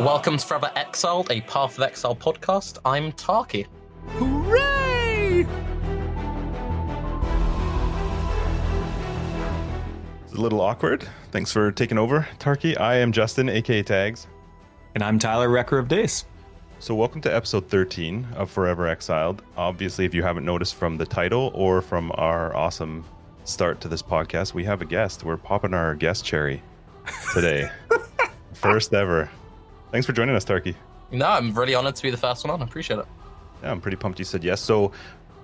Welcome to Forever Exiled, a Path of Exile podcast. I'm Tarke. Hooray! It's a little awkward. Thanks for taking over, Tarke. I am Justin, aka Tags. And I'm Tyler, Wrecker of Days. So, welcome to episode 13 of Forever Exiled. Obviously, if you haven't noticed from the title or from our awesome start to this podcast, we have a guest. We're popping our guest cherry today. First ever. Thanks for joining us, Tarke. No, I'm really honored to be the first one on. I appreciate it. Yeah, I'm pretty pumped you said yes. So,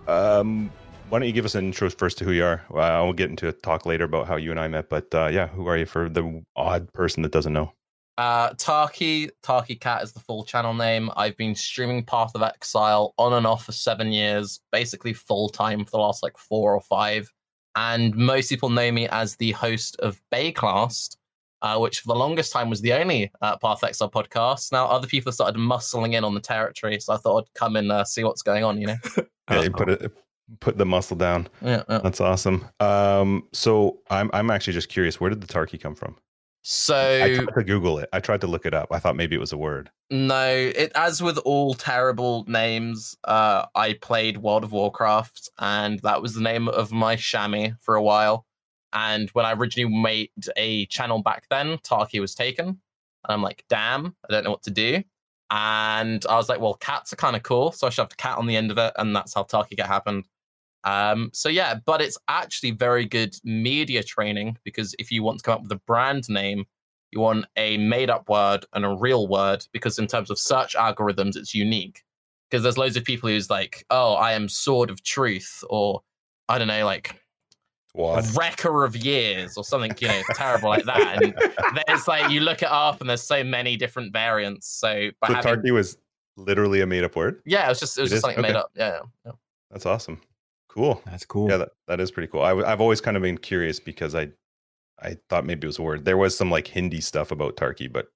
um, why don't you give us an intro first to who you are? I'll get into a talk later about how you and I met, but uh, yeah, who are you for the odd person that doesn't know? Uh, Tarke, Tarke Cat is the full channel name. I've been streaming Path of Exile on and off for seven years, basically full time for the last like four or five. And most people know me as the host of Baeclast, uh, which for the longest time was the only uh, Path Exile podcast. Now other people have started muscling in on the territory, so I thought I'd come and uh, see what's going on. You know, yeah, you put it, put the muscle down. yeah, yeah. That's awesome. Um, so I'm I'm actually just curious, where did the Tarke come from? So I tried to Google it. I tried to look it up. I thought maybe it was a word. No, it as with all terrible names, uh, I played World of Warcraft, and that was the name of my chamois for a while. And when I originally made a channel back then, Tarke was taken. And I'm like, damn, I don't know what to do. And I was like, well, cats are kind of cool. So I shoved a cat on the end of it, and that's how Tarke Cat happened. Um, so yeah, but it's actually very good media training because if you want to come up with a brand name, you want a made up word and a real word because in terms of search algorithms, it's unique. Because there's loads of people who's like, oh, I am Sword of Truth, or I don't know, like What? Wrecker of Years, or something, you know, terrible like that. And there's like, you look it up and there's so many different variants. So, by So having, Tarke was literally a made up word. yeah, it was just, it was It just is? something made up. Yeah, yeah, yeah. That's awesome. Cool. That's cool. Yeah, that, that is pretty cool. I've always kind of been curious because I I thought maybe it was a word. There was some like Hindi stuff about Tarke, but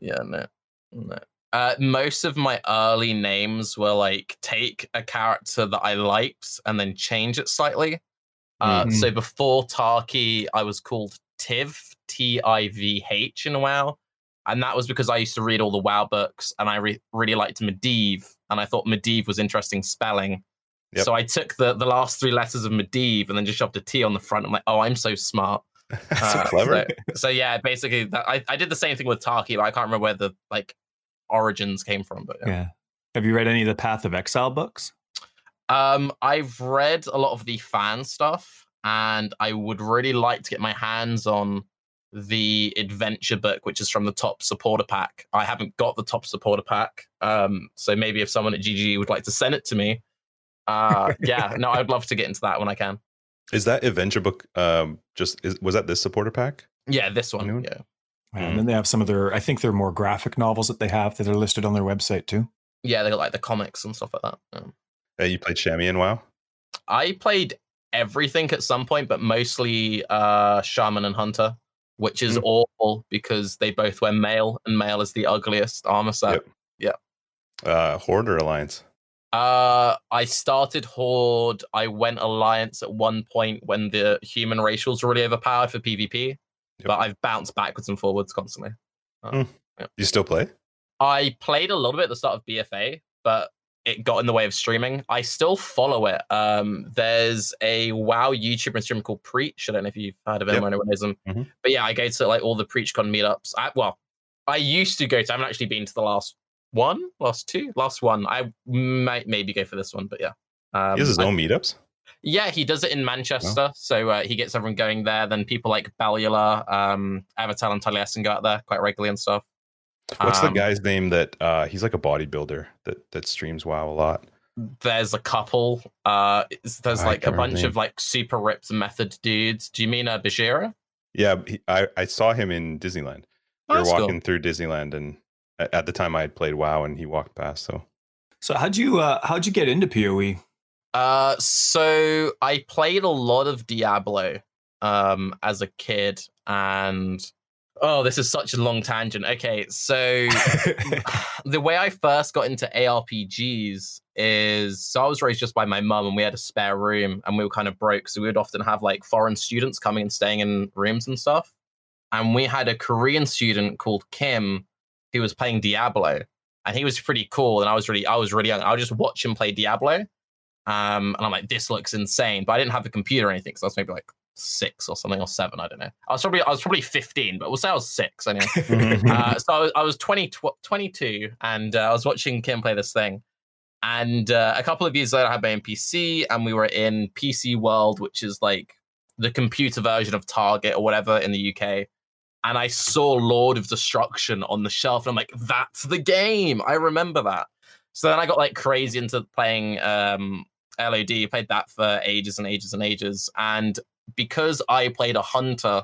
Yeah, no, no. Uh, most of my early names were like take a character that I liked and then change it slightly. Uh, Mhm. So before Tarke, I was called Tiv, T I V H in WoW. And that was because I used to read all the WoW books and I re- really liked Medivh. And I thought Medivh was interesting spelling. Yep. So I took the, the last three letters of Medivh and then just shoved a T on the front. I'm like, oh, I'm so smart. so Uh, clever. So, so yeah, basically, that, I, I did the same thing with Tarke, but I can't remember where the like origins came from. But yeah. Yeah. Have you read any of the Path of Exile books? Um, I've read a lot of the fan stuff, and I would really like to get my hands on the adventure book, which is from the top supporter pack. I haven't got the top supporter pack, um, so maybe if someone at GG would like to send it to me, uh, yeah, no, I'd love to get into that when I can. Is that adventure book um just is, was that this supporter pack? Yeah, this one, Anyone? yeah. And then they have some of their, I think they're more graphic novels that they have that are listed on their website too. Yeah, they got like the comics and stuff like that. Um, Uh, you played Chamois in WoW? I played everything at some point, but mostly uh Shaman and Hunter, which is Mm. awful because they both wear mail, and mail is the ugliest armor set. Yep. Uh Horde or Alliance? Uh I started Horde, I went Alliance at one point when the human racials were really overpowered for PvP, but I've bounced backwards and forwards constantly. Uh, Hmm. You still play? I played a little bit at the start of BFA, but it got in the way of streaming. I still follow it. Um, there's a WoW YouTuber and streamer called Preach. I don't know if you've heard of him Yep. or anyone knows him. Mhm. But yeah, I go to like all the PreachCon meetups. I, well, I used to go to. I haven't actually been to the last one, last two, last one. I might maybe go for this one, but yeah. Um, he has his I- own meetups? yeah, he does it in Manchester. So uh, he gets everyone going there. Then people like Bellular, um, Avatar, and Taliesin go out there quite regularly and stuff. What's the Um, guy's name that uh he's like a bodybuilder that that streams WoW a lot? there's a couple. Uh, there's I like a bunch of like super ripped method dudes. Do you mean uh, Bajheera? Yeah, he, I I saw him in Disneyland. We were That's cool. walking through Disneyland and at, at the time I had played WoW and he walked past, so So how'd you, uh, how'd you get into PoE? Uh, so I played a lot of Diablo um as a kid, and oh, this is such a long tangent. Okay, so the way I first got into ARPGs is so I was raised just by my mum, and we had a spare room, and we were kind of broke, so we would often have like foreign students coming and staying in rooms and stuff. And we had a Korean student called Kim who was playing Diablo, and he was pretty cool. And I was really, I was really young. I would just watch him play Diablo, um, and I'm like, this looks insane. But I didn't have a computer or anything, so I was maybe like six or something or seven. I don't know. I was probably I was probably 15, but we'll say I was six anyway. uh, so I was, I was 20, tw- 22, and uh, I was watching Kim play this thing. And uh, a couple of years later, I had my own PC, and we were in PC World, which is like the computer version of Target or whatever in the UK. And I saw Lord of Destruction on the shelf, and I'm like, that's the game. I remember that. So then I got like crazy into playing um, LOD, played that for ages and ages and ages. And because I played a hunter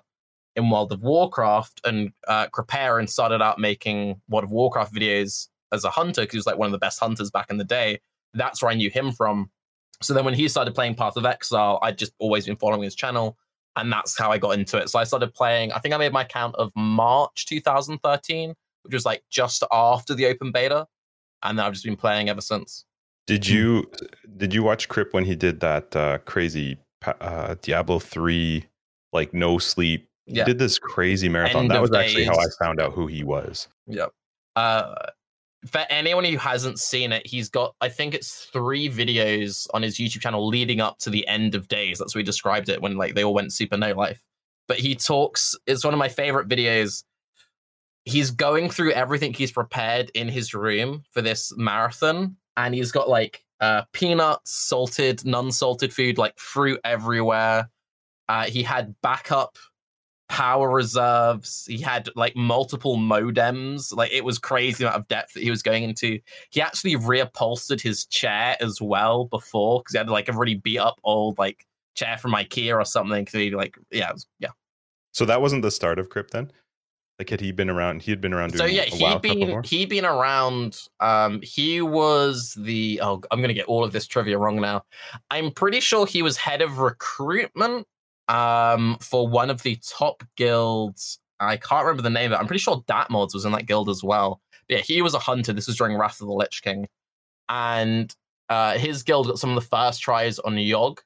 in World of Warcraft and uh, and started out making World of Warcraft videos as a hunter because he was like one of the best hunters back in the day. That's where I knew him from. So then when he started playing Path of Exile, I'd just always been following his channel. And that's how I got into it. So I started playing, I think I made my count of March 2013, which was like just after the open beta. And then I've just been playing ever since. Did you did you watch Kripp when he did that uh, crazy uh, Diablo three like no sleep? Yeah. He did this crazy marathon. End that was actually how I found out who he was. Yep. Uh, for anyone who hasn't seen it, he's got I think it's three videos on his YouTube channel leading up to the end of days. That's what he described it when like they all went super no life. But he talks. It's one of my favorite videos. He's going through everything he's prepared in his room for this marathon, and he's got like uh, peanuts, salted, non-salted food, like fruit everywhere. Uh, he had backup power reserves. He had like multiple modems. Like it was crazy amount of depth that he was going into. He actually reupholstered his chair as well before because he had like a really beat up old like chair from IKEA or something. Because he like yeah was, yeah. So that wasn't the start of Kripp then. Like had he been around? He had been around. so yeah, he'd been he'd been around. Um, he was the oh, I'm gonna get all of this trivia wrong now. I'm pretty sure he was head of recruitment um for one of the top guilds. I can't remember the name of it. I'm pretty sure Datmodz was in that guild as well. But yeah, he was a hunter. This was during Wrath of the Lich King, and uh, his guild got some of the first tries on Yogg,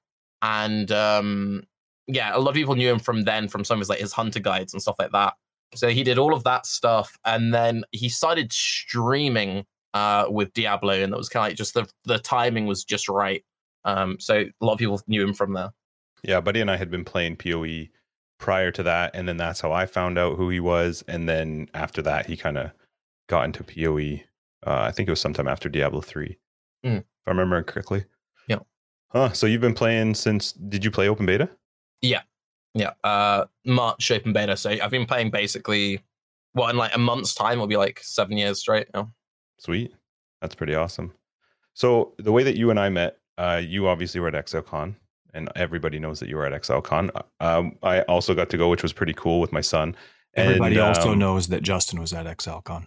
and um, yeah, a lot of people knew him from then from some of his like his hunter guides and stuff like that. So he did all of that stuff, and then he started streaming uh, with Diablo, and that was kind of like just the the timing was just right. Um, so a lot of people knew him from there. Yeah, Buddy and I had been playing POE prior to that, and then that's how I found out who he was. And then after that, he kind of got into POE. Uh, I think it was sometime after Diablo three, mm. if I remember correctly. Yeah. Huh. So you've been playing since? Did you play open beta? Yeah. Yeah, uh, March open beta. So I've been playing basically, well, in like a month's time, it'll be like seven years straight. Yeah. Sweet, that's pretty awesome. So the way that you and I met, uh, you obviously were at ExileCon, and everybody knows that you were at ExileCon. Um, I also got to go, which was pretty cool with my son. Everybody and, also um, knows that Justin was at ExileCon.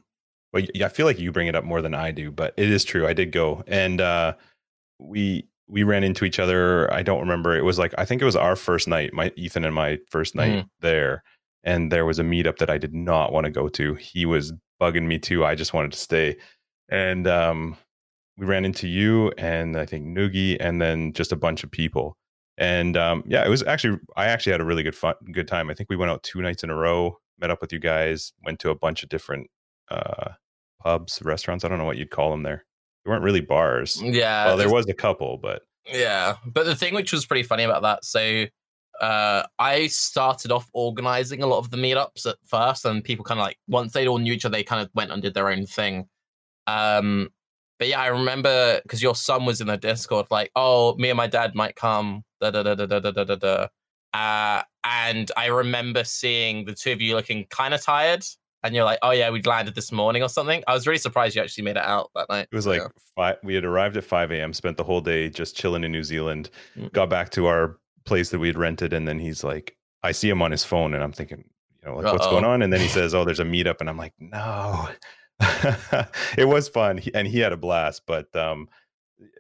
Well, yeah, I feel like you bring it up more than I do, but it is true. I did go, and uh, we we ran into each other. I don't remember. It was like I think it was our first night, my Ethan and my first night mm. there, and there was a meetup that I did not want to go to. He was bugging me too. I just wanted to stay, and um, we ran into you and I think Noogie, and then just a bunch of people. And um, yeah, it was actually I actually had a really good fun, good time. I think we went out two nights in a row, met up with you guys, went to a bunch of different uh, pubs, restaurants. I don't know what you'd call them there they weren't really bars. Yeah. Well, there was a couple, but yeah. But the thing which was pretty funny about that, so uh, I started off organizing a lot of the meetups at first, and people kind of like once they all knew each other, they kind of went and did their own thing. Um, but yeah, I remember because your son was in the Discord, like, "Oh, me and my dad might come." Da da da da da da da da. Uh, and I remember seeing the two of you looking kind of tired, and you're like, oh yeah, we landed this morning or something. I was really surprised you actually made it out that night. It was like yeah. five, we had arrived at 5 a.m., spent the whole day just chilling in New Zealand, mm-hmm. got back to our place that we had rented, and then he's like, I see him on his phone, and I'm thinking, you know, like Uh-oh. what's going on? And then he says, oh, there's a meetup, and I'm like, no. it was fun, and he had a blast, but um,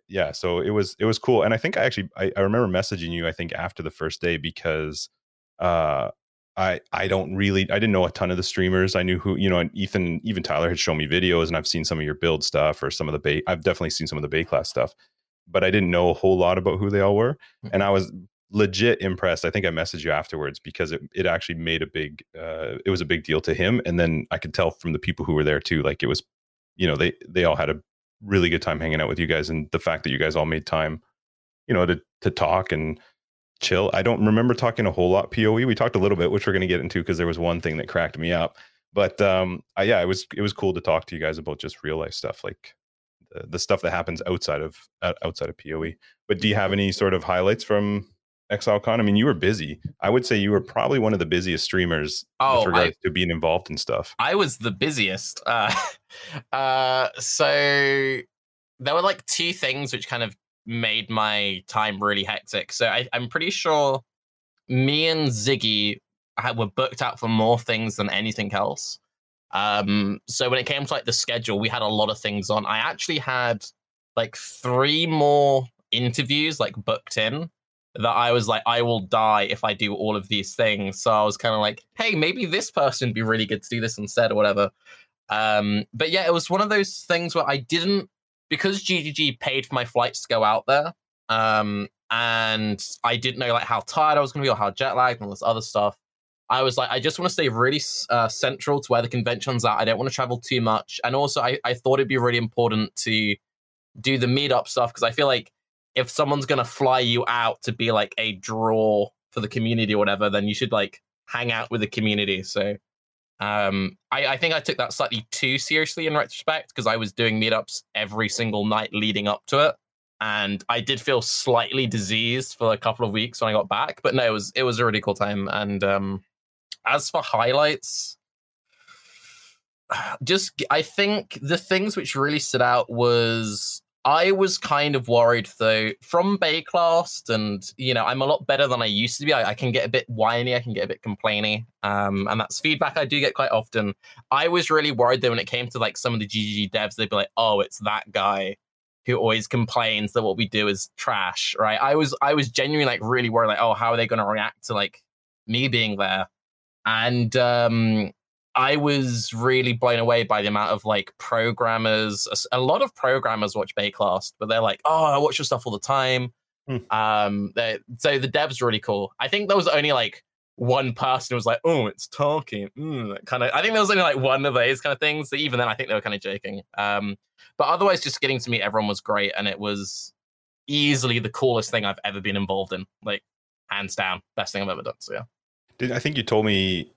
yeah, so it was it was cool, and I think I actually I, I remember messaging you I think after the first day because uh I I don't really I didn't know a ton of the streamers. I knew who you know, and Ethan even Tyler had shown me videos, and I've seen some of your build stuff or some of the bay. I've definitely seen some of the Baeclast stuff, but I didn't know a whole lot about who they all were. Mm. And I was legit impressed. I think I messaged you afterwards because it, it actually made a big uh, it was a big deal to him. And then I could tell from the people who were there too, like it was, you know, they they all had a really good time hanging out with you guys, and the fact that you guys all made time, you know, to to talk and chill. I don't remember talking a whole lot POE. We talked a little bit, which we're going to get into because there was one thing that cracked me up. But um, I, yeah, it was it was cool to talk to you guys about just real life stuff, like the, the stuff that happens outside of outside of POE. But do you have any sort of highlights from ExileCon? I mean, you were busy. I would say you were probably one of the busiest streamers Oh, with regards I- to being involved in stuff. I was the busiest. Uh, uh, so there were like two things which kind of made my time really hectic. So I, I'm pretty sure me and Ziggy were booked out for more things than anything else. Um, so when it came to like the schedule, we had a lot of things on. I actually had like three more interviews like booked in that I was like, I will die if I do all of these things. So I was kind of like, hey, maybe this person would be really good to do this instead or whatever. Um, but yeah, it was one of those things where I didn't because GGG paid for my flights to go out there. Um, and I didn't know like how tired I was going to be or how jet lagged and all this other stuff. I was like, I just want to stay really uh, central to where the convention's at. I don't want to travel too much. And also, I, I thought it'd be really important to do the meetup stuff because I feel like if someone's going to fly you out to be like a draw for the community or whatever, then you should like hang out with the community. So um, I, I think I took that slightly too seriously in retrospect because I was doing meetups every single night leading up to it. And I did feel slightly diseased for a couple of weeks when I got back, but no, it was it was a really cool time. And um, as for highlights, just I think the things which really stood out was I was kind of worried though from Baeclast, and you know I'm a lot better than I used to be. I, I can get a bit whiny, I can get a bit complainy, um, and that's feedback I do get quite often. I was really worried though when it came to like some of the GGG devs, they'd be like, "Oh, it's that guy." Who always complains that what we do is trash, right? I was I was genuinely like really worried, like, oh, how are they going to react to like me being there? And um, I was really blown away by the amount of like programmers. A lot of programmers watch Baeclast, but they're like, "Oh, I watch your stuff all the time." Hmm. Um, so the devs are really cool. I think there was only like one person who was like, "Oh, it's talking," mm, kind of. I think there was only like one of those kind of things. So even then, I think they were kind of joking. Um, but otherwise, just getting to meet everyone was great, and it was easily the coolest thing I've ever been involved in. Like hands down, best thing I've ever done. So yeah. Did I think you told me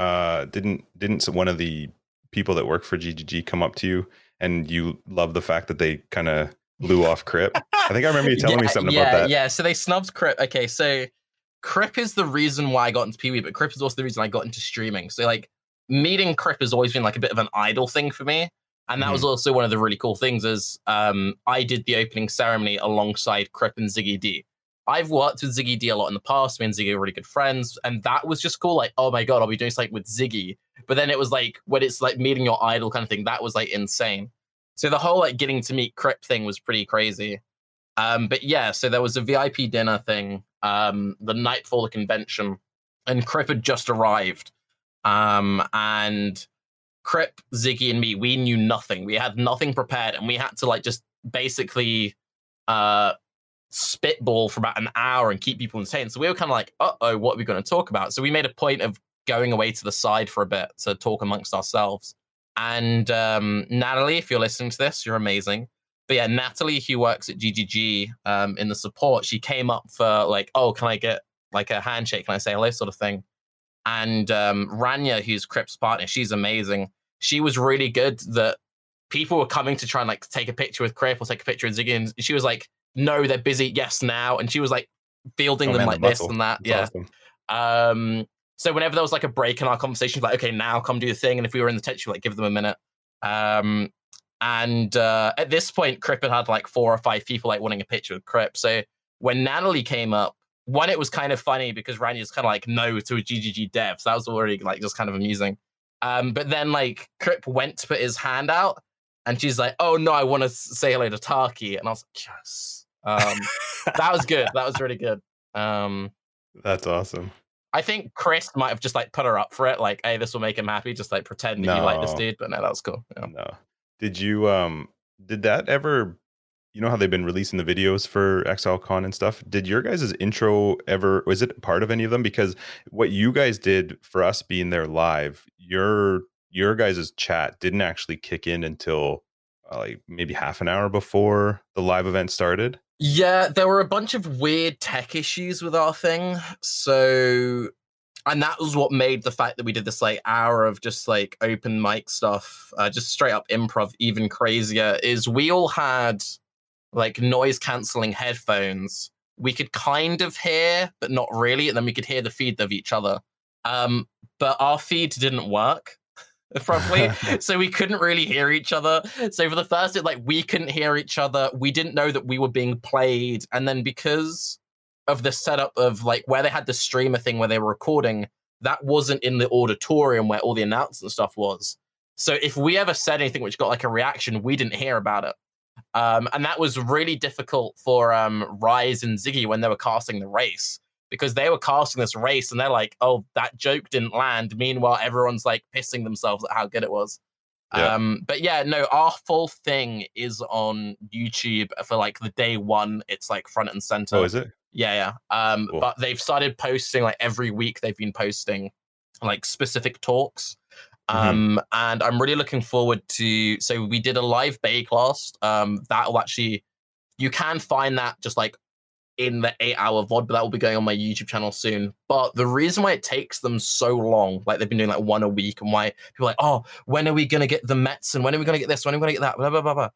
uh didn't didn't one of the people that work for GGG come up to you and you love the fact that they kind of blew off Kripp? I think I remember you telling me something yeah, about that. Yeah, so they snubbed Kripp. Okay, so Kripp is the reason why I got into PoE, but Kripp is also the reason I got into streaming. So like meeting Kripp has always been like a bit of an idol thing for me. And that Mm-hmm. was also one of the really cool things is um, I did the opening ceremony alongside Kripp and Ziggy D. I've worked with Ziggy D a lot in the past. Me and Ziggy are really good friends, and that was just cool. Like, oh my god, I'll be doing something with Ziggy. But then it was like when it's like meeting your idol kind of thing. That was like insane. So the whole like getting to meet Kripp thing was pretty crazy. Um, but yeah, so there was a VIP dinner thing um, the night before the convention, and Kripp had just arrived. Um, and Kripp, Ziggy, and me, we knew nothing. We had nothing prepared, and we had to like just basically uh, spitball for about an hour and keep people entertained. So we were kind of like, uh oh, what are we going to talk about? So we made a point of going away to the side for a bit to talk amongst ourselves. And um, Natalie, if you're listening to this, you're amazing. But yeah, Natalie, who works at GGG um, in the support, she came up for like, oh, can I get like a handshake? Can I say hello, sort of thing? And um, Rania, who's Kripp's partner, she's amazing. She was really good that people were coming to try and like take a picture with Kripp or take a picture with Ziggy, and she was like, no, they're busy. Yes, now. And she was like fielding Oh, them man, like the this and that. That's yeah. awesome. Um, so whenever there was like a break in our conversation, like, okay, now come do the thing. And if we were in the tent, she'd like give them a minute. Um, and uh, at this point, Kripp had had like four or five people like wanting a picture with Kripp. So when Natalie came up, one, it was kind of funny because Randy is kind of like no to a GGG dev. So that was already like just kind of amusing. Um, but then like Kripp went to put his hand out and she's like, oh no, I want to say hello to Tarke. And I was like, yes. Um, that was good. That was really good. Um, That's awesome. I think Chris might have just like put her up for it, like, hey, this will make him happy. Just like pretend that you like this dude. But no, that was cool. Yeah. No. Did you um did that ever you know how they've been releasing the videos for ExileCon and stuff. Did your guys' intro ever was it part of any of them? Because what you guys did for us being there live, your your guys' chat didn't actually kick in until uh, like maybe half an hour before the live event started. Yeah, there were a bunch of weird tech issues with our thing. So and that was what made the fact that we did this like hour of just like open mic stuff, uh, just straight up improv even crazier is we all had like noise canceling headphones. We could kind of hear, but not really, and then we could hear the feed of each other. Um, but our feed didn't work properly, so we couldn't really hear each other. So for the first, it like we couldn't hear each other. We didn't know that we were being played, and then because of the setup of like where they had the streamer thing where they were recording, that wasn't in the auditorium where all the announcement stuff was. So if we ever said anything which got like a reaction, we didn't hear about it. Um, and that was really difficult for um, Raiz and Ziggy when they were casting the race because they were casting this race and they're like, oh, that joke didn't land. Meanwhile, everyone's like pissing themselves at how good it was. Yeah. Um, but yeah, no, our full thing is on YouTube for like the day one. It's like front and center. Oh, is it? Yeah, yeah. Um, cool. but they've started posting like every week. They've been posting like specific talks. Mm-hmm. Um, and I'm really looking forward to. So we did a live Baeclast. Um, that will actually, you can find that just like in the eight hour VOD, but that will be going on my YouTube channel soon. But the reason why it takes them so long, like they've been doing like one a week, and why people are like, oh, when are we gonna get the Mets and when are we gonna get this? When are we gonna get that? Blah blah blah blah.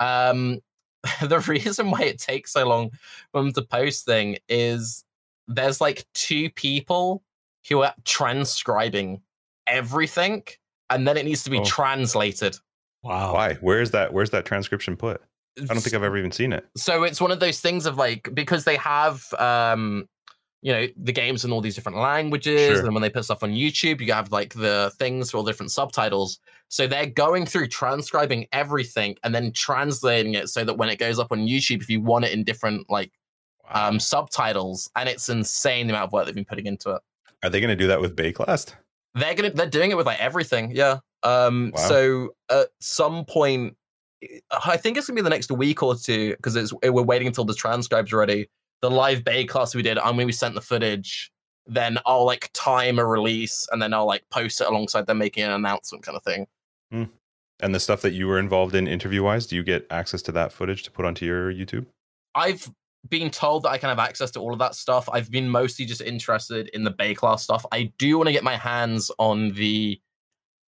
Um, the reason why it takes so long for them to post thing is there's like two people who are transcribing everything and then it needs to be oh. translated. Wow. Why? Where's that where's that transcription put? I don't think I've ever even seen it. So it's one of those things of like because they have um you know the games in all these different languages sure. and when they put stuff on YouTube you have like the things for all different subtitles. So they're going through transcribing everything and then translating it so that when it goes up on YouTube if you want it in different like wow. um subtitles and it's insane the amount of work they've been putting into it. Are they going to do that with Baeclast? They're gonna they're doing it with like everything, yeah. Um, wow. so at some point, I think it's gonna be the next week or two because it's we're waiting until the transcribes are ready. The live Baeclast we did, and when we sent the footage, then I'll like time a release and then I'll like post it alongside them making an announcement kind of thing. Hmm. And the stuff that you were involved in interview wise, do you get access to that footage to put onto your YouTube? I've been told that I can have access to all of that stuff. I've been mostly just interested in the Baeclast stuff. I do want to get my hands on the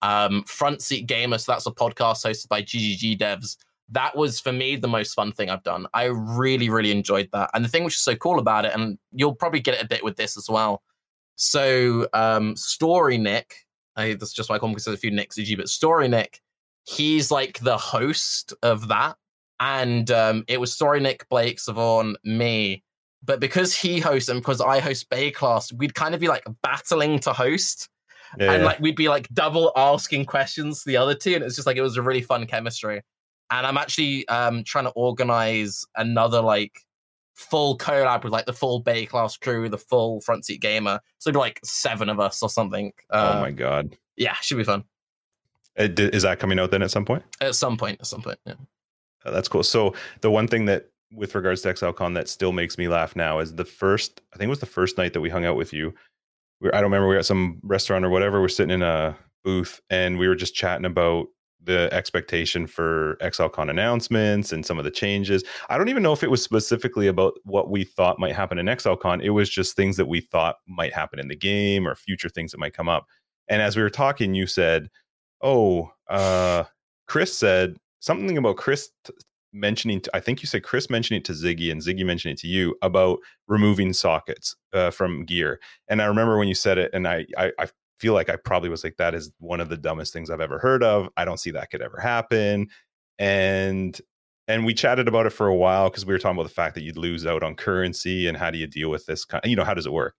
um, Front Seat Gamer. So that's a podcast hosted by GGG devs. That was for me the most fun thing I've done. I really, really enjoyed that. And the thing which is so cool about it, and you'll probably get it a bit with this as well. So, um, Story Nick, I, that's just why I call him because there's a few Nicks GG, but Story Nick, he's like the host of that and um, it was Story Nick, Blake, Savon, me. But because he hosts and because I host Baeclast, we'd kind of be like battling to host. Yeah, and like we'd be like double asking questions to the other two. And it's just like it was a really fun chemistry. And I'm actually um trying to organize another like full collab with like the full Baeclast crew, the full front seat gamer. So like seven of us or something. Uh, oh my god. Yeah, should be fun. Uh, is that coming out then at some point? At some point, at some point, yeah. Uh, that's cool. So the one thing that with regards to ExileCon that still makes me laugh now is the first, I think it was the first night that we hung out with you. We I don't remember, we were at some restaurant or whatever. We're sitting in a booth and we were just chatting about the expectation for ExileCon announcements and some of the changes. I don't even know if it was specifically about what we thought might happen in ExileCon. It was just things that we thought might happen in the game or future things that might come up. And as we were talking, you said, Oh, uh, Chris said something about Chris t- mentioning, to, I think you said Chris mentioned it to Ziggy and Ziggy mentioned it to you about removing sockets uh, from gear. And I remember when you said it, and I, I, I feel like I probably was like, that is one of the dumbest things I've ever heard of. I don't see that could ever happen. And and we chatted about it for a while because we were talking about the fact that you'd lose out on currency and how do you deal with this kind you know how does it work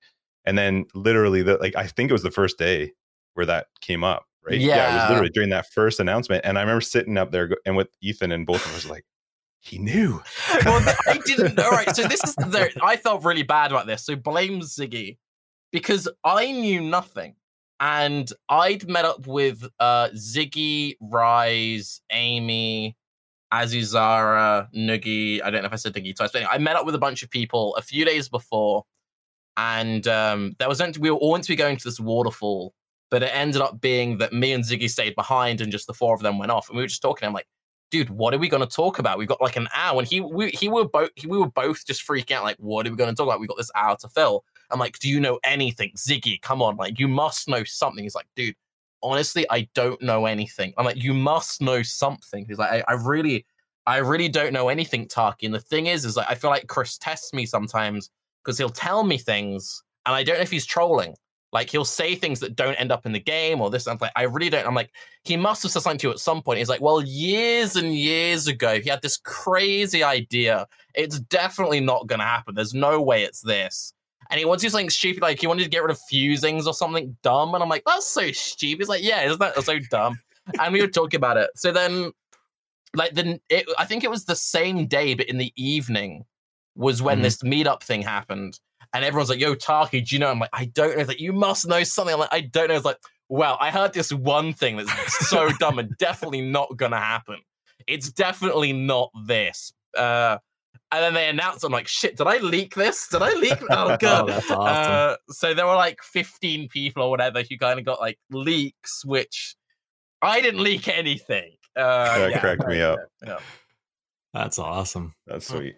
and then literally the like i think it was the first day where that came up right? Yeah. yeah. it was literally during that first announcement. And I remember sitting up there and with Ethan and both of us like, he knew. well, I didn't. All right. So this is the, I felt really bad about this. So blame Ziggy because I knew nothing. And I'd met up with uh, Ziggy, Raiz, Amy, Azuzara, Noogie. I don't know if I said Noogie twice, but anyway, I met up with a bunch of people a few days before, and um, there was meant to, we were all meant to be going to this waterfall, but it ended up being that me and Ziggy stayed behind, and just the four of them went off. And we were just talking. I'm like, dude, what are we going to talk about? We've got like an hour, and he we he were both we were both just freaking out. Like, what are we going to talk about? We got this hour to fill. I'm like, do you know anything, Ziggy? Come on, like you must know something. He's like, dude honestly, I don't know anything. I'm like, you must know something. He's like, I, I really, I really don't know anything, Tarke. And the thing is, is like, I feel like Chris tests me sometimes because he'll tell me things and I don't know if he's trolling. Like he'll say things that don't end up in the game or this. I'm like, I really don't. I'm like, he must have said something to you at some point. He's like, well, years and years ago, he had this crazy idea. It's definitely not going to happen. There's no way it's this and he wants to do something stupid, like he wanted to get rid of fusings or something dumb. And I'm like, that's so stupid. He's like, yeah, isn't that so dumb? and we were talking about it. So then, like, then I think it was the same day, but in the evening was when mm-hmm. this meetup thing happened. And everyone's like, yo, Tarke, do you know? I'm like, I don't know. It's like, you must know something. I'm like, I don't know. It's like, well, I heard this one thing that's so dumb and definitely not going to happen. It's definitely not this. Uh, and then they announced, I'm like, shit, did I leak this? Did I leak? Oh, god. oh, awesome. uh, so there were like 15 people or whatever who kind of got like leaks, which I didn't leak anything. Uh, that yeah, cracked me up. Yeah. That's awesome. That's sweet.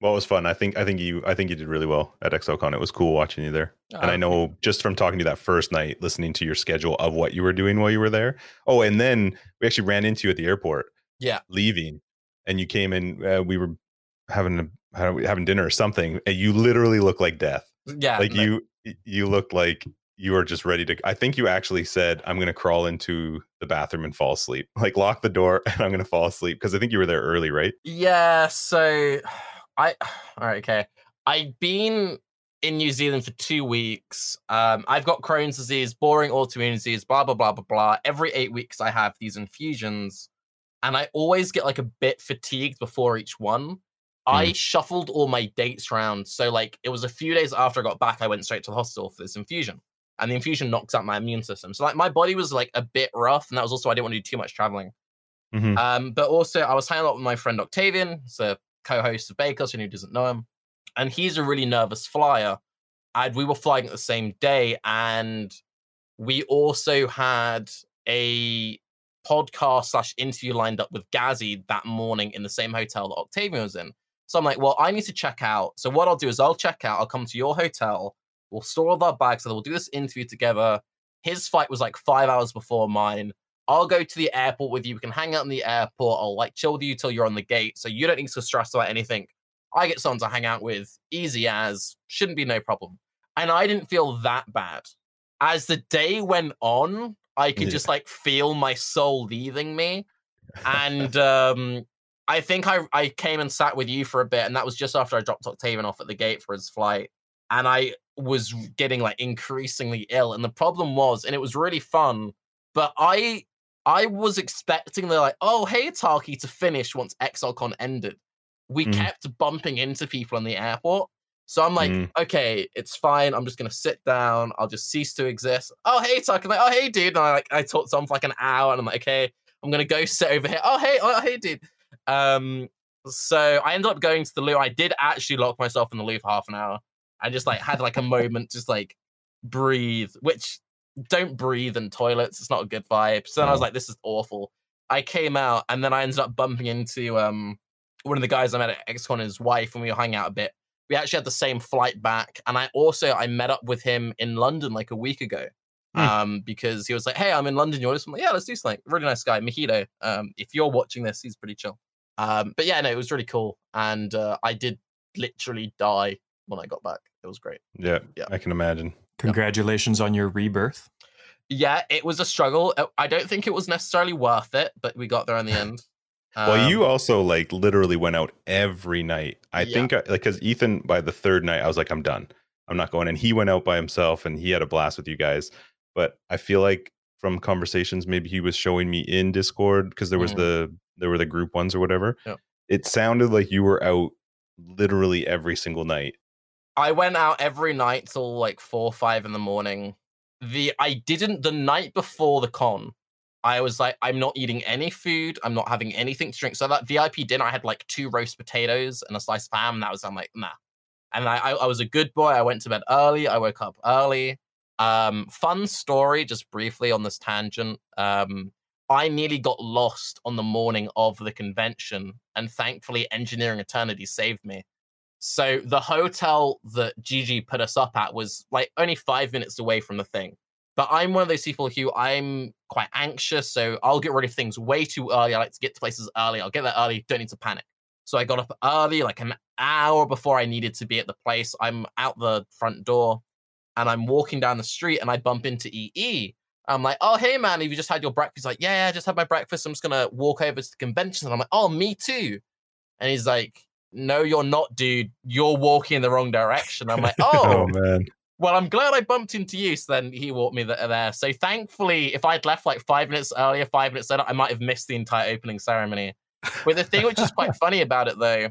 Well, it was fun. I think I think you I think you did really well at ExileCon. It was cool watching you there. Oh, and I know just from talking to you that first night, listening to your schedule of what you were doing while you were there. Oh, and then we actually ran into you at the airport. Yeah. Leaving. And you came in. Uh, we were having a, having dinner or something, and you literally look like death. Yeah, like you you looked like you were just ready to. I think you actually said, "I'm going to crawl into the bathroom and fall asleep." Like lock the door, and I'm going to fall asleep because I think you were there early, right? Yeah. So I all right, okay. I've been in New Zealand for two weeks. Um, I've got Crohn's disease, boring autoimmune disease, blah blah blah blah blah. Every eight weeks, I have these infusions, and I always get like a bit fatigued before each one. I mm. shuffled all my dates around. So, like, it was a few days after I got back, I went straight to the hospital for this infusion. And the infusion knocks out my immune system. So, like, my body was like a bit rough. And that was also, I didn't want to do too much traveling. Mm-hmm. Um, but also, I was hanging out with my friend Octavian, he's a co host of Bakers, and who doesn't know him. And he's a really nervous flyer. And we were flying the same day. And we also had a podcast slash interview lined up with Ghazzy that morning in the same hotel that Octavian was in. So I'm like, well, I need to check out. So what I'll do is I'll check out. I'll come to your hotel. We'll store all our bags. So we'll do this interview together. His flight was like five hours before mine. I'll go to the airport with you. We can hang out in the airport. I'll like chill with you till you're on the gate. So you don't need to stress about anything. I get someone to hang out with, easy as, shouldn't be no problem. And I didn't feel that bad. As the day went on, I could just like feel my soul leaving me. And um I think I I came and sat with you for a bit, and that was just after I dropped Octavian off at the gate for his flight, and I was getting like increasingly ill. And the problem was, and it was really fun, but I I was expecting the like, oh hey Tarke to finish once ExileCon ended. We mm. kept bumping into people in the airport. So I'm like, mm. okay, it's fine. I'm just gonna sit down. I'll just cease to exist. Oh hey Tarke, like, oh hey dude. And I like I talked to him for like an hour, and I'm like, okay, I'm gonna go sit over here. Oh hey, oh hey dude. Um, so I ended up going to the loo. I did actually lock myself in the loo for half an hour. I just like had like a moment, just like breathe, which don't breathe in toilets. It's not a good vibe. So then I was like, this is awful. I came out and then I ended up bumping into um one of the guys I met at XCon and his wife, and we were hanging out a bit. We actually had the same flight back, and I also I met up with him in London like a week ago. Hmm. Um, because he was like, Hey, I'm in London, you're just like, yeah, let's do something. Really nice guy, Mahito. Um, if you're watching this, he's pretty chill. Um, but yeah, no, it was really cool, and uh, I did literally die when I got back. It was great. Yeah, yeah, I can imagine. Congratulations on your rebirth. Yeah, it was a struggle. Uh, I don't think it was necessarily worth it, but we got there in the end. Um, well, you also like literally went out every night. I yeah. think I, like because Ethan by the third night, I was like, I'm done. I'm not going. And he went out by himself, and he had a blast with you guys. But I feel like from conversations, maybe he was showing me in Discord because there was mm. the there were the group ones or whatever. Yeah. It sounded like you were out literally every single night. I went out every night till like four, or five in the morning. The I didn't the night before the con. I was like, I'm not eating any food. I'm not having anything to drink. So that VIP dinner, I had like two roast potatoes and a slice of ham. And that was, I'm like, nah. And I, I, I was a good boy. I went to bed early. I woke up early. Um, fun story, just briefly on this tangent. Um, I nearly got lost on the morning of the convention, and thankfully, Engineering Eternity saved me. So the hotel that Gigi put us up at was like only five minutes away from the thing. But I'm one of those people who I'm quite anxious, so I'll get rid of things way too early. I like to get to places early. I'll get there early, don't need to panic. So I got up early, like an hour before I needed to be at the place. I'm out the front door and I'm walking down the street and I bump into EE. I'm like, oh, hey, man, have you just had your breakfast? He's like, yeah, I just had my breakfast. I'm just to walk over to the convention. And I'm like, oh, me too. And he's like, no, you're not, dude. You're walking in the wrong direction. I'm like, oh, oh man. Well, I'm glad I bumped into you. So then he walked me there. So thankfully, if I'd left like five minutes earlier, five minutes later, I might have missed the entire opening ceremony. But the thing which is quite funny about it, though,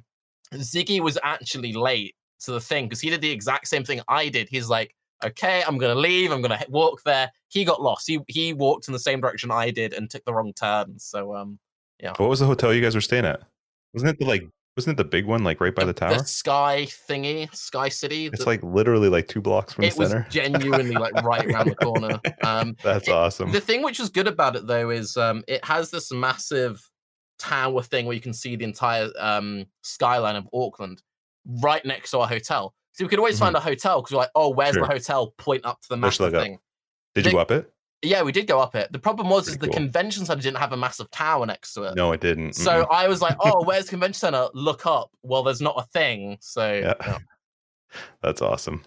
Ziggy was actually late to the thing because he did the exact same thing I did. He's like, okay, I'm gonna leave. I'm gonna walk there. He got lost. He he walked in the same direction I did and took the wrong turn. So um, yeah. What was the hotel you guys were staying at? Wasn't it the like? Wasn't it the big one, like right by the, the tower? The Sky thingy, Sky City. It's the, like literally like two blocks from the center. It was genuinely like right around the corner. Um, That's it, awesome. The thing which was good about it though is um, it has this massive tower thing where you can see the entire um, skyline of Auckland right next to our hotel. So we could always mm-hmm. find a hotel because we're like, oh, where's sure. the hotel? Point up to the massive thing. Up. Did you go up it? Yeah, we did go up it. The problem was Pretty is the cool. convention center didn't have a massive tower next to it. No, it didn't. Mm-mm. So I was like, "Oh, where's the convention center?" Look up. Well, there's not a thing. So yeah. Yeah. that's awesome.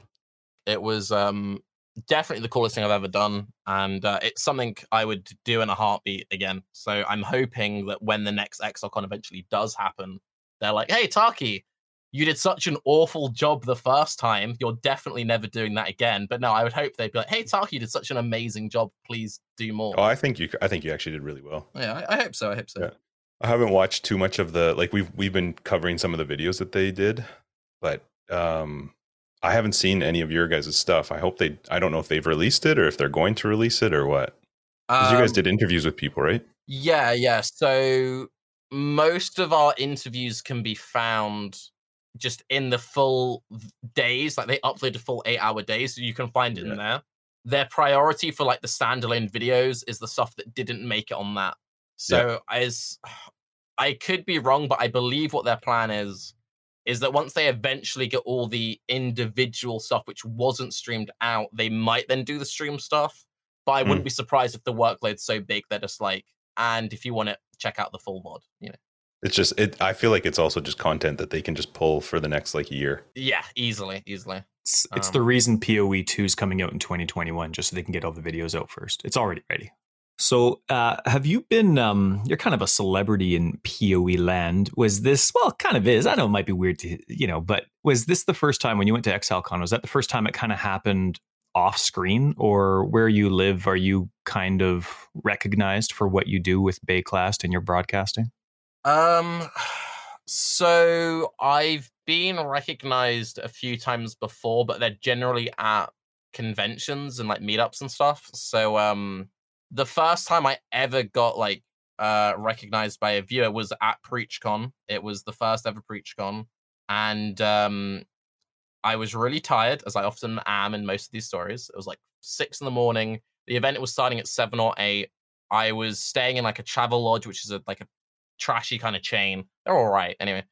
It was um, definitely the coolest thing I've ever done, and uh, it's something I would do in a heartbeat again. So I'm hoping that when the next ExileCon eventually does happen, they're like, "Hey, Tarke, you did such an awful job the first time. You're definitely never doing that again. But no, I would hope they'd be like, "Hey, Tarke, you did such an amazing job. Please do more." Oh, I think you. I think you actually did really well. Yeah, I, I hope so. I hope so. Yeah. I haven't watched too much of the like we've we've been covering some of the videos that they did, but um, I haven't seen any of your guys' stuff. I hope they. I don't know if they've released it or if they're going to release it or what. Because um, you guys um, did interviews with people, right? Yeah, yeah. So most of our interviews can be found just in the full days, like they upload the full eight hour days, so you can find it yeah. in there. Their priority for like the standalone videos is the stuff that didn't make it on that. So yeah. as I could be wrong, but I believe what their plan is is that once they eventually get all the individual stuff which wasn't streamed out, they might then do the stream stuff. But I wouldn't mm. be surprised if the workload's so big they're just like, and if you want it, check out the full mod, you know. It's just it. I feel like it's also just content that they can just pull for the next like year. Yeah, easily, easily. It's, it's um, the reason POE two is coming out in 2021, just so they can get all the videos out first. It's already ready. So, uh, have you been? Um, you're kind of a celebrity in POE land. Was this? Well, kind of is. I know it might be weird to you know, but was this the first time when you went to ExileCon? Was that the first time it kind of happened off screen, or where you live? Are you kind of recognized for what you do with Baeclast and your broadcasting? Um, so I've been recognized a few times before, but they're generally at conventions and like meetups and stuff. So um, the first time I ever got like uh recognized by a viewer was at PreachCon. It was the first ever PreachCon, and um, I was really tired, as I often am in most of these stories. It was like six in the morning. The event was starting at seven or eight. I was staying in like a travel lodge, which is a, like a trashy kind of chain. They're all right anyway.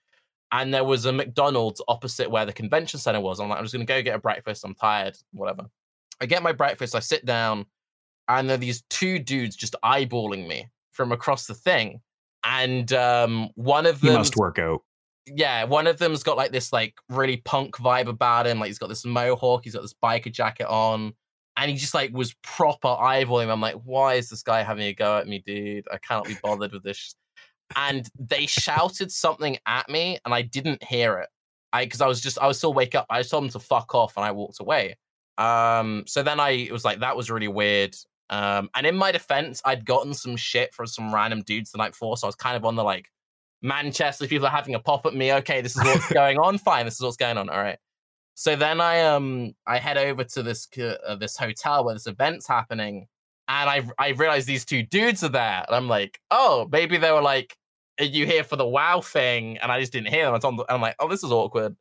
And there was a McDonald's opposite where the convention center was. I'm like, I'm just gonna go get a breakfast. I'm tired, whatever. I get my breakfast. I sit down, and there are these two dudes just eyeballing me from across the thing. And um, one of them must work out. Yeah, one of them's got like this like really punk vibe about him. Like he's got this mohawk, he's got this biker jacket on, and he just like was proper eyeballing. me. I'm like, why is this guy having a go at me, dude? I can't be bothered with this and they shouted something at me and I didn't hear it. I because I was just I was still wake up. I just told them to fuck off and I walked away. Um, so then I was like, that was really weird. Um, and in my defense, I'd gotten some shit from some random dudes the night before, so I was kind of on the like Manchester people are having a pop at me. Okay, this is what's going on. Fine, this is what's going on. All right. So then I um I head over to this uh, this hotel where this event's happening, and I I realized these two dudes are there, and I'm like, oh, maybe they were like, you here for the WoW thing? And I just didn't hear them. I was on the, I'm like, oh, this is awkward.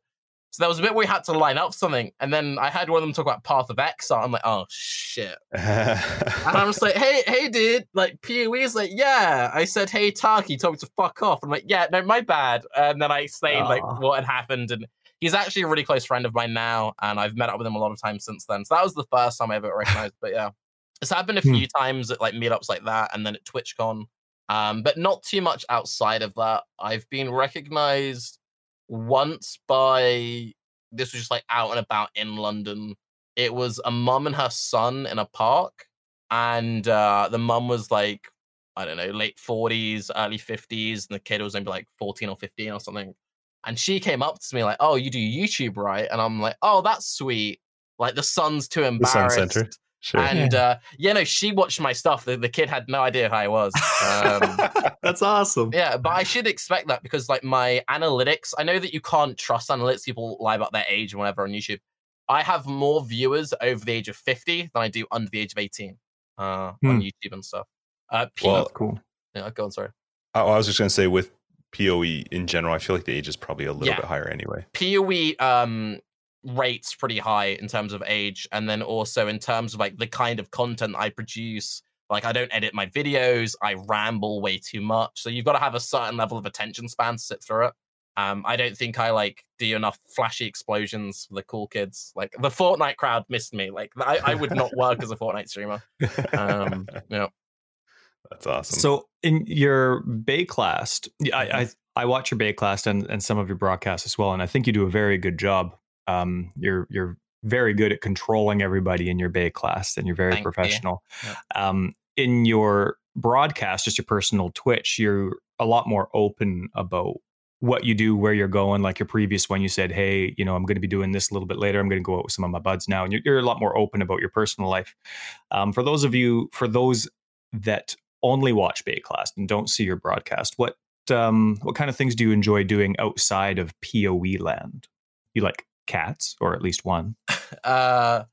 So there was a bit where we had to line up something, and then I had one of them talk about Path of Exile. I'm like, oh shit. and I'm just like, hey, hey, dude, like PoE is like, yeah. I said, hey, Tarke told me to fuck off. I'm like, yeah, no, my bad. And then I explained like what had happened, and he's actually a really close friend of mine now, and I've met up with him a lot of times since then. So that was the first time I ever recognized. but yeah, it's happened a hmm. few times at like meetups like that, and then at TwitchCon. Um, but not too much outside of that. I've been recognized once by this was just like out and about in London. It was a mum and her son in a park, and uh, the mum was like, I don't know, late forties, early fifties, and the kid was maybe like fourteen or fifteen or something. And she came up to me like, "Oh, you do YouTube, right?" And I'm like, "Oh, that's sweet." Like the son's too embarrassed. Sure. And uh, yeah, no, she watched my stuff. The, the kid had no idea who I was. Um, That's awesome. Yeah, but I should expect that because like my analytics, I know that you can't trust analytics. People lie about their age and whatever on YouTube. I have more viewers over the age of 50 than I do under the age of 18 uh, hmm. on YouTube and stuff. Uh, P- well, cool. Yeah, go on. Sorry. I was just going to say with PoE in general, I feel like the age is probably a little yeah. bit higher anyway. PoE um, rates pretty high in terms of age and then also in terms of like the kind of content i produce like i don't edit my videos i ramble way too much so you've got to have a certain level of attention span to sit through it. Um i don't think i like do enough flashy explosions for the cool kids. Like the fortnite crowd missed me like i, I would not work as a fortnite streamer. Um you know that's awesome. So in your Baeclast i i I watch your Baeclast and, and some of your broadcasts as well, and I think you do a very good job um, you're you're very good at controlling everybody in your Baeclast, and you're very Thank professional. You. Um, in your broadcast, just your personal Twitch, you're a lot more open about what you do, where you're going. Like your previous one, you said, "Hey, you know, I'm going to be doing this a little bit later. I'm going to go out with some of my buds now," and you're, you're a lot more open about your personal life. Um, for those of you, for those that only watch Baeclast and don't see your broadcast, what um, what kind of things do you enjoy doing outside of PoE land? You like cats, or at least one? Uh,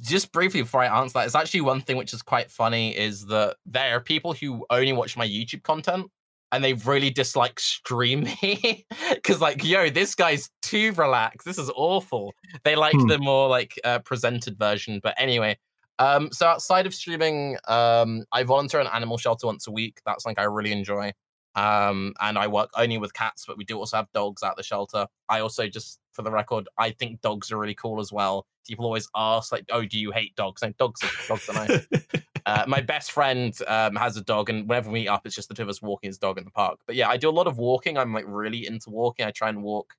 just briefly before I answer that, it's actually one thing which is quite funny is that there are people who only watch my YouTube content and they really dislike stream me because like yo this guy's too relaxed this is awful they like hmm. the more like uh, presented version but anyway um so outside of streaming um i volunteer an animal shelter once a week that's like i really enjoy um, and I work only with cats, but we do also have dogs at the shelter. I also just, for the record, I think dogs are really cool as well. People always ask, like, "Oh, do you hate dogs?" And dogs, are, dogs are nice. uh, my best friend um, has a dog, and whenever we meet up, it's just the two of us walking his dog in the park. But yeah, I do a lot of walking. I'm like really into walking. I try and walk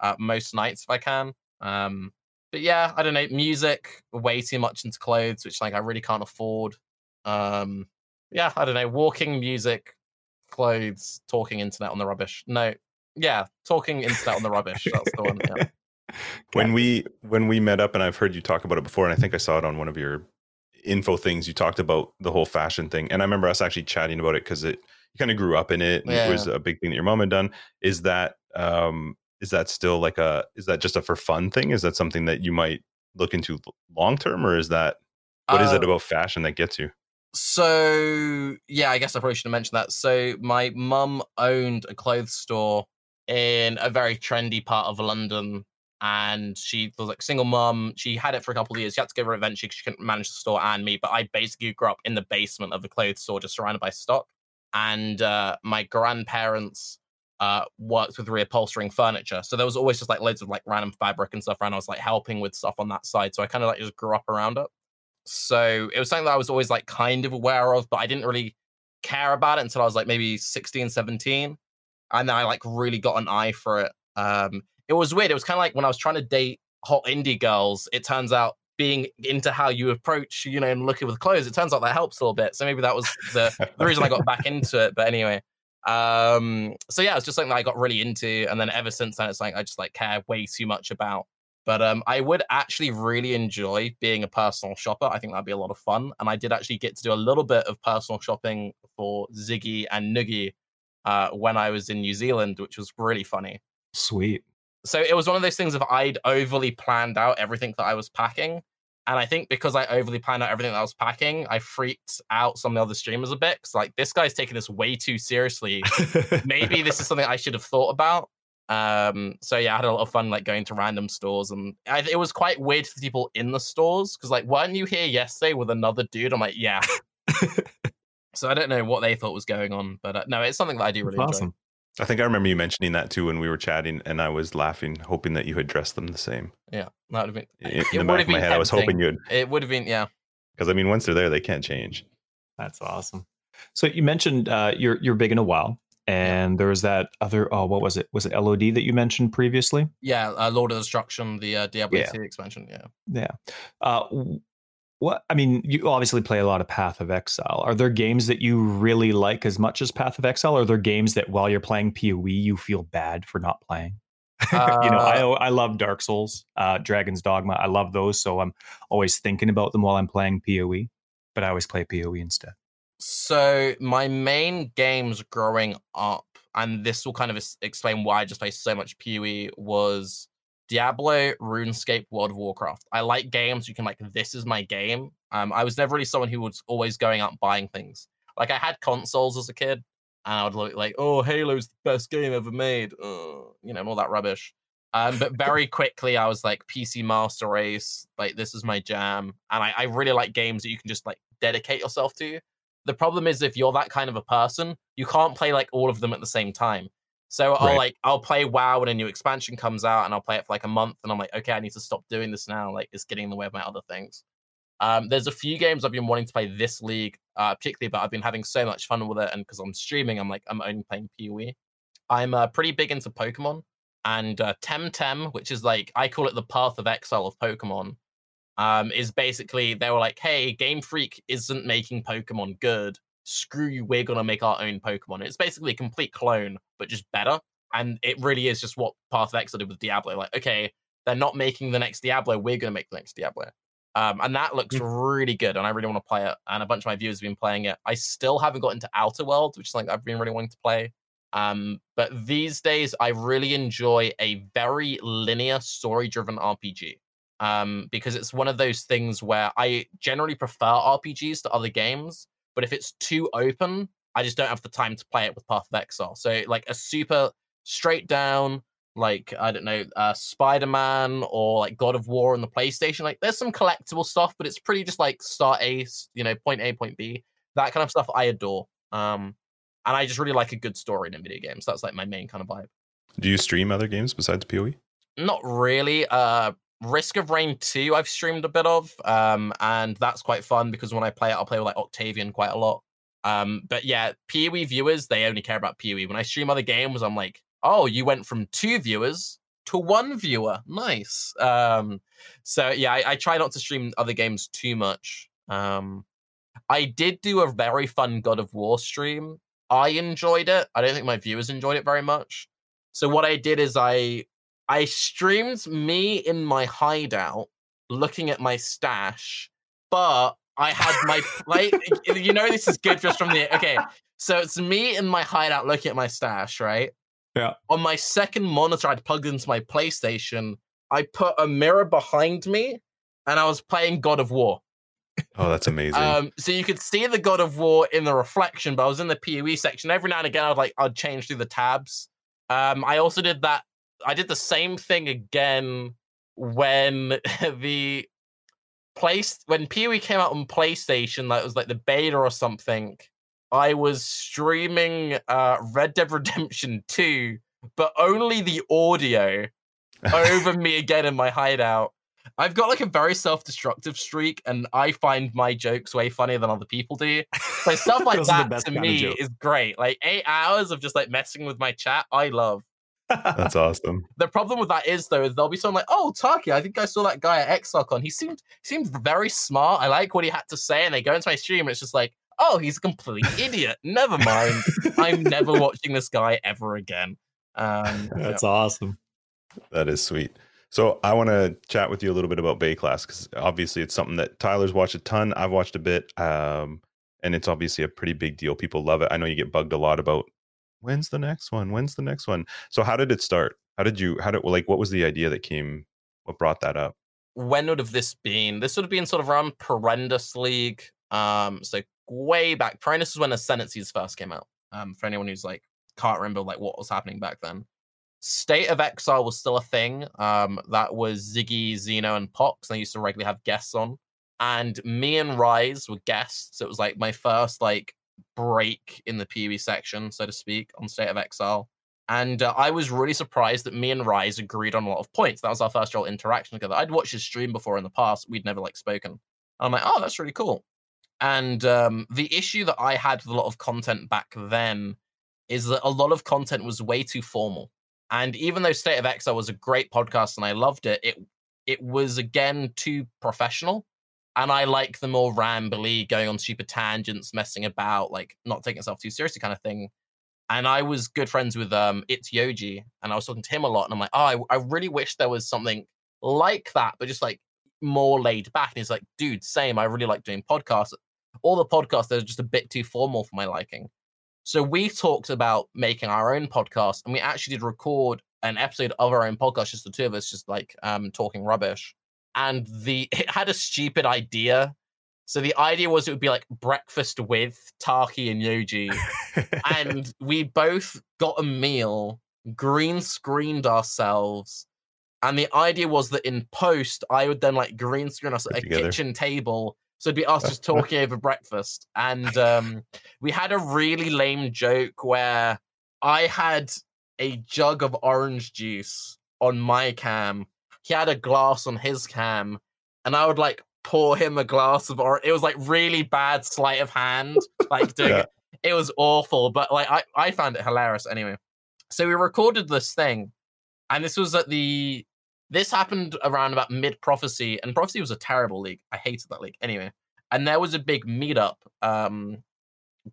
uh, most nights if I can. Um, but yeah, I don't know. Music, way too much into clothes, which like I really can't afford. Um, yeah, I don't know. Walking, music, clothes, talking internet on the rubbish. No, yeah, talking internet on the rubbish. That's the one. Yeah. When we when we met up, and I've heard you talk about it before, and I think I saw it on one of your info things. You talked about the whole fashion thing, and I remember us actually chatting about it because it you kind of grew up in it. And yeah. It was a big thing that your mom had done. Is that um is that still like a is that just a for fun thing? Is that something that you might look into long term, or is that what uh, is it uh about fashion that gets you? So yeah, I guess I probably should have mentioned that. So my mum owned a clothes store in a very trendy part of London, and she was like single mom. She had it for a couple of years. She had to give her eventually. She couldn't manage the store and me, but I basically grew up in the basement of the clothes store, just surrounded by stock. And uh, my grandparents uh, worked with reupholstering furniture, so there was always just like loads of like random fabric and stuff around. I was like helping with stuff on that side, so I kind of like just grew up around it. So it was something that I was always like kind of aware of, but I didn't really care about it until I was like maybe 16, 17. And then I like really got an eye for it. Um, it was weird. It was kind of like when I was trying to date hot indie girls, it turns out being into how you approach, you know, and looking with clothes, it turns out that helps a little bit. So maybe that was the, the reason I got back into it. But anyway, um, so yeah, it's just something that I got really into. And then ever since then, it's like I just like care way too much about but um, I would actually really enjoy being a personal shopper. I think that'd be a lot of fun. And I did actually get to do a little bit of personal shopping for Ziggy and Noogie uh, when I was in New Zealand, which was really funny. Sweet. So it was one of those things of I'd overly planned out everything that I was packing. And I think because I overly planned out everything that I was packing, I freaked out some of the other streamers a bit. Cause like this guy's taking this way too seriously. Maybe this is something I should have thought about. Um, so yeah, I had a lot of fun like going to random stores, and I, it was quite weird for the people in the stores because like, weren't you here yesterday with another dude? I'm like, yeah. so I don't know what they thought was going on, but uh, no, it's something that I do really That's enjoy. awesome. I think I remember you mentioning that too when we were chatting, and I was laughing, hoping that you had dressed them the same. Yeah, that would have been. In, it in the back of my been head, I was hoping you'd, It would have been, yeah. because I mean, once they're there, they can't change. That's awesome. So you mentioned uh, you're you're big in a WoW, and there was that other. Oh, what was it? Was it LOD that you mentioned previously? Yeah, uh, Lord of Destruction, the uh, Diablo Yeah. 2 expansion. Yeah. Yeah. Uh, w- what I mean, you obviously play a lot of Path of Exile. Are there games that you really like as much as Path of Exile? Are there games that while you're playing PoE you feel bad for not playing? you know, I Uh, I love Dark Souls, uh, Dragon's Dogma. I love those, so I'm always thinking about them while I'm playing PoE. But I always play PoE instead. So my main games growing up, and this will kind of explain why I just play so much PoE, was Diablo, RuneScape, World of Warcraft. I like games you can like. This is my game. Um, I was never really someone who was always going out and buying things. Like I had consoles as a kid, and I would look like, oh, Halo's the best game ever made, uh, you know, and all that rubbish. Um, but very quickly, I was like PC Master Race, like this is my jam, and I, I really like games that you can just like dedicate yourself to. The problem is if you're that kind of a person, you can't play like all of them at the same time. So I'll Right. like I'll play WoW when a new expansion comes out, and I'll play it for like a month, and I'm like, okay, I need to stop doing this now. Like it's getting in the way of my other things. Um, there's a few games I've been wanting to play this league, uh, particularly, but I've been having so much fun with it, and because I'm streaming, I'm like I'm only playing PoE. I'm uh, pretty big into Pokemon and uh, Temtem, which is like I call it the Path of Exile of Pokemon. Um, is basically they were like, hey, Game Freak isn't making Pokemon good. Screw you, we're gonna make our own Pokemon. It's basically a complete clone, but just better. And it really is just what Path of Exile did with Diablo. Like, okay, they're not making the next Diablo, we're gonna make the next Diablo. Um, and that looks really good, and I really want to play it. And a bunch of my viewers have been playing it. I still haven't got into Outer Worlds, which is something I've been really wanting to play. Um, but these days, I really enjoy a very linear, story-driven RPG. Um, because it's one of those things where I generally prefer RPGs to other games, but if it's too open, I just don't have the time to play it with Path of Exile. So, like a super straight down, like I don't know, uh, Spider Man or like God of War on the PlayStation. Like, there's some collectible stuff, but it's pretty just like start A, you know, point A, point B. That kind of stuff I adore. Um, and I just really like a good story in a video game. So that's like my main kind of vibe. Do you stream other games besides? PoE? Not really. Uh, Risk of Rain 2, I've streamed a bit of. Um, and that's quite fun because when I play it, I'll play with like Octavian quite a lot. Um, but yeah, PoE viewers, they only care about PoE. When I stream other games, I'm like, oh, you went from two viewers to one viewer. Nice. Um, so yeah, I, I try not to stream other games too much. Um, I did do a very fun God of War stream. I enjoyed it. I don't think my viewers enjoyed it very much. So what I did is I I streamed me in my hideout looking at my stash, but I had my like you know this is good just from the okay. So it's me in my hideout looking at my stash, right? Yeah. On my second monitor, I'd plugged into my PlayStation. I put a mirror behind me, and I was playing God of War. Oh, that's amazing. Um, so you could see the God of War in the reflection, but I was in the PoE section. Every now and again, I'd like I'd change through the tabs. Um, I also did that. I did the same thing again when the place when PoE came out on PlayStation. That was like the beta or something. I was streaming uh, Red Dead Redemption 2, but only the audio over me again in my hideout. I've got like a very self-destructive streak, and I find my jokes way funnier than other people do. So stuff like Those are the that to me is great. Like eight hours of just like messing with my chat, I love. That's awesome. The problem with that is though, is there'll be someone like, "Oh, Tarke, I think I saw that guy at ExileCon. He seemed he seemed very smart. I like what he had to say." And they go into my stream, and it's just like, "Oh, he's a complete idiot. Never mind. I'm never watching this guy ever again." Um, yeah. That's awesome. That is sweet. So I want to chat with you a little bit about Baeclast because obviously it's something that Tyler's watched a ton. I've watched a bit, um, and it's obviously a pretty big deal. People love it. I know you get bugged a lot about when's the next one. When's the next one? So how did it start? How did you? How did like what was the idea that came? What brought that up? when would have this been? This would have been sort of around Perandus League. Um, so way back. Perandus is when Ascendancies first came out. Um, for anyone who's like can't remember like what was happening back then. State of Exile was still a thing. Um, that was Ziggy, Zeno, and Pox. And I used to regularly have guests on. And me and Raiz were guests. It was like my first like break in the PoE section, so to speak, on State of Exile. And uh, I was really surprised that me and Raiz agreed on a lot of points. That was our first real interaction together. I'd watched his stream before in the past. We'd never like spoken. And I'm like, oh, that's really cool. And um, the issue that I had with a lot of content back then is that a lot of content was way too formal. And even though State of Exile was a great podcast and I loved it, it it was again too professional. And I like the more rambly, going on stupid tangents, messing about, like not taking itself too seriously kind of thing. And I was good friends with um it's Yoji, and I was talking to him a lot, and I'm like, oh, I, I really wish there was something like that, but just like more laid back. And he's like, dude, same. I really like doing podcasts. All the podcasts they're just a bit too formal for my liking. So we talked about making our own podcast, and we actually did record an episode of our own podcast, just the two of us, just like um talking rubbish. And the it had a stupid idea. So the idea was it would be like breakfast with Tarke and Yoji, and we both got a meal, green screened ourselves, and the idea was that in post I would then like green screen us at a together. kitchen table. So it'd be us just talking over breakfast. And um, we had a really lame joke where I had a jug of orange juice on my cam. He had a glass on his cam, and I would like pour him a glass of orange. It was like really bad sleight of hand, like doing Yeah. it. It was awful, but like I, I found it hilarious anyway. So we recorded this thing, and this was at the this happened around about mid prophecy, and prophecy was a terrible league. I hated that league anyway. And there was a big meetup, um,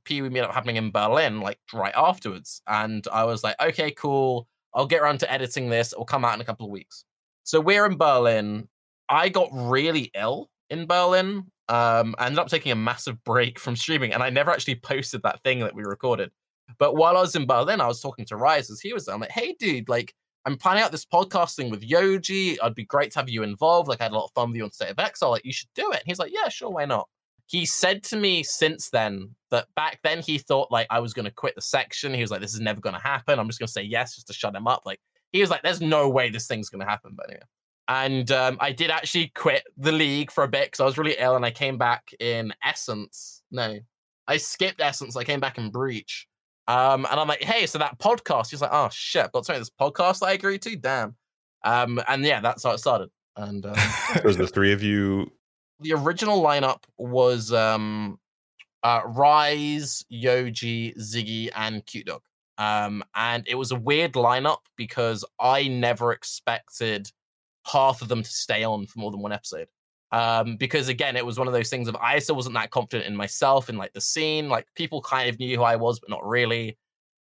PoE meetup happening in Berlin, like right afterwards. And I was like, okay, cool. I'll get around to editing this. It will come out in a couple of weeks. So we're in Berlin. I got really ill in Berlin. Um, I ended up taking a massive break from streaming, and I never actually posted that thing that we recorded. But while I was in Berlin, I was talking to Raiz as he was there. I'm like, hey, dude, like, I'm planning out this podcast thing with Yoji. It'd be great to have you involved. Like, I had a lot of fun with you on State of Exile. Like, you should do it. And he's like, yeah, sure, why not? He said to me since then that back then he thought like I was going to quit the section. He was like, this is never going to happen. I'm just going to say yes just to shut him up. Like, he was like, there's no way this thing's going to happen. But anyway. And um, I did actually quit the league for a bit because I was really ill and I came back in Essence. No, I skipped Essence. I came back in Breach. Um, and I'm like, hey, so that podcast. He's like, oh shit, got something this podcast that I agreed to. Damn. Um, and yeah, that's how it started. And um, So was the three of you. the original lineup was um, uh, Raiz, Yoji, Ziggy, and Cute Dog. Um, and it was a weird lineup because I never expected half of them to stay on for more than one episode. Um, because again, it was one of those things of I still wasn't that confident in myself in like the scene. Like people kind of knew who I was, but not really.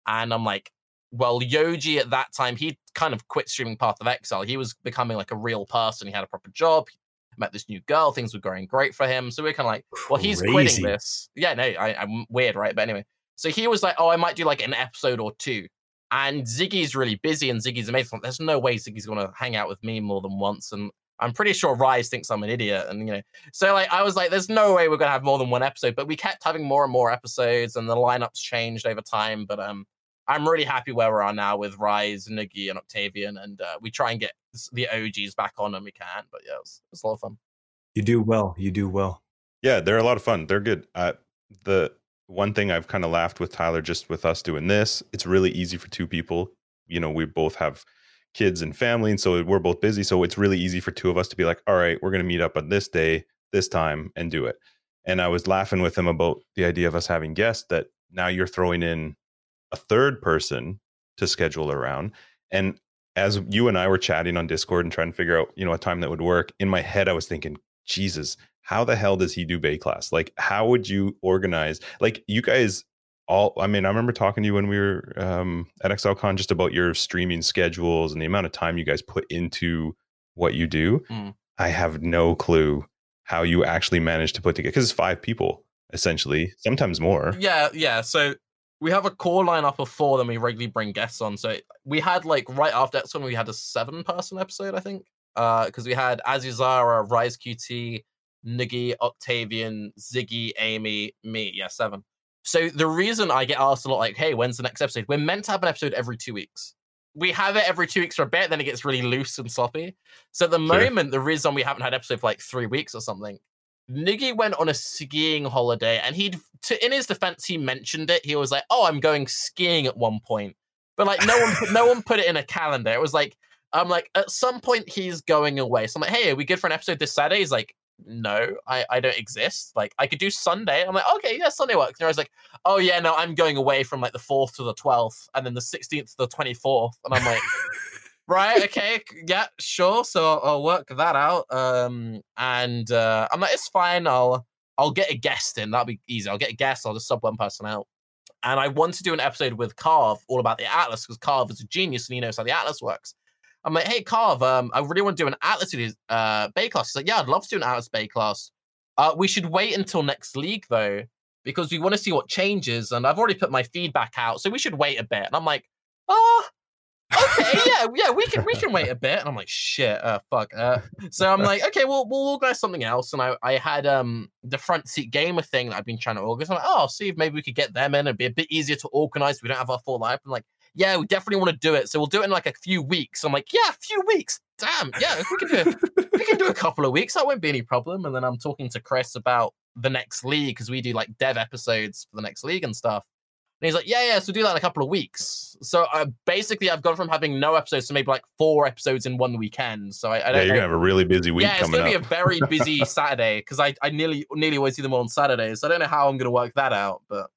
And I'm like, well, Yoji at that time, he kind of quit streaming Path of Exile. He was becoming like a real person. He had a proper job. He met this new girl. Things were going great for him. So we're kind of like, well, he's Crazy. quitting this. Yeah, no, I, I'm weird, right? But anyway, so he was like, oh, I might do like an episode or two. And Ziggy's really busy and Ziggy's amazing. There's no way Ziggy's going to hang out with me more than once. And I'm pretty sure Raiz thinks I'm an idiot. And, you know, so like, I was like, there's no way we're going to have more than one episode. But we kept having more and more episodes and the lineups changed over time. But um, I'm really happy where we are now with Raiz, Noogie, and Octavian. And uh, we try and get the OGs back on when we can. But yeah, it's it a lot of fun. You do well. You do well. Yeah, they're a lot of fun. They're good. Uh, the one thing I've kind of laughed with Tyler just with us doing this, it's really easy for two people. You know, we both have kids and family, and so we're both busy. So it's really easy for two of us to be like, all right, we're going to meet up on this day, this time, and do it. And I was laughing with him about the idea of us having guests that now you're throwing in a third person to schedule around. And as you and I were chatting on Discord and trying to figure out, you know, a time that would work, in my head, I was thinking, Jesus, how the hell does he do Baeclast? Like, how would you organize? Like, you guys all, I mean, I remember talking to you when we were um, at ExileCon just about your streaming schedules and the amount of time you guys put into what you do. Mm. I have no clue how you actually manage to put together because it's five people essentially, sometimes more. Yeah, yeah. So we have a core lineup of four, then we regularly bring guests on. So we had like right after Exxon, we had a seven person episode, I think. because we had Azuzara, Raiz QT, Nuggy, Octavian, Ziggy, Amy, me. Yeah, seven. So the reason I get asked a lot, like, "Hey, when's the next episode?" We're meant to have an episode every two weeks. We have it every two weeks for a bit, then it gets really loose and sloppy. So at the Sure. moment, the reason we haven't had episode for like three weeks or something, Niggy went on a skiing holiday, and he'd, to, in his defense, he mentioned it. He was like, "Oh, I'm going skiing at one point," but like no one, put, no one put it in a calendar. It was like, I'm like, at some point he's going away. So I'm like, "Hey, are we good for an episode this Saturday?" He's like, "No, I, I don't exist. Like, I could do Sunday." I'm like, "Okay, yeah, Sunday works." And I was like, "Oh yeah, no, I'm going away from like the fourth to the twelfth, and then the sixteenth to the twenty fourth. and I'm like. right okay yeah sure so I'll, I'll work that out um and uh i'm like it's fine i'll i'll get a guest in that'll be easy i'll get a guest i'll just sub one person out and i want to do an episode with carve all about the atlas because carve is a genius and he knows how the atlas works i'm like hey carve um i really want to do an atlas uh Baeclast he's like yeah i'd love to do an atlas Baeclast uh we should wait until next league though because we want to see what changes and i've already put my feedback out so we should wait a bit and i'm like oh okay, yeah, yeah, we can we can wait a bit. And I'm like, shit, uh, fuck. Uh, so I'm like, okay, well, we'll organize something else. And I, I had um the front seat gamer thing that I've been trying to organize. I'm like, oh, I'll see if maybe we could get them in. It'd be a bit easier to organize. We don't have our full life. I'm like, yeah, we definitely want to do it. So we'll do it in like a few weeks. I'm like, yeah, a few weeks. Damn, yeah, if we can do it, we can do a couple of weeks. That won't be any problem. And then I'm talking to Chris about the next league because we do like dev episodes for the next league and stuff. And he's like, yeah, yeah, so do that in a couple of weeks. So uh, basically, I've gone from having no episodes to maybe like four episodes in one weekend. So I, I Yeah, don't you're know. gonna have a really busy week yeah, it's gonna up. be a very busy Saturday because I, I nearly nearly always do them on Saturdays. So I don't know how I'm gonna work that out, but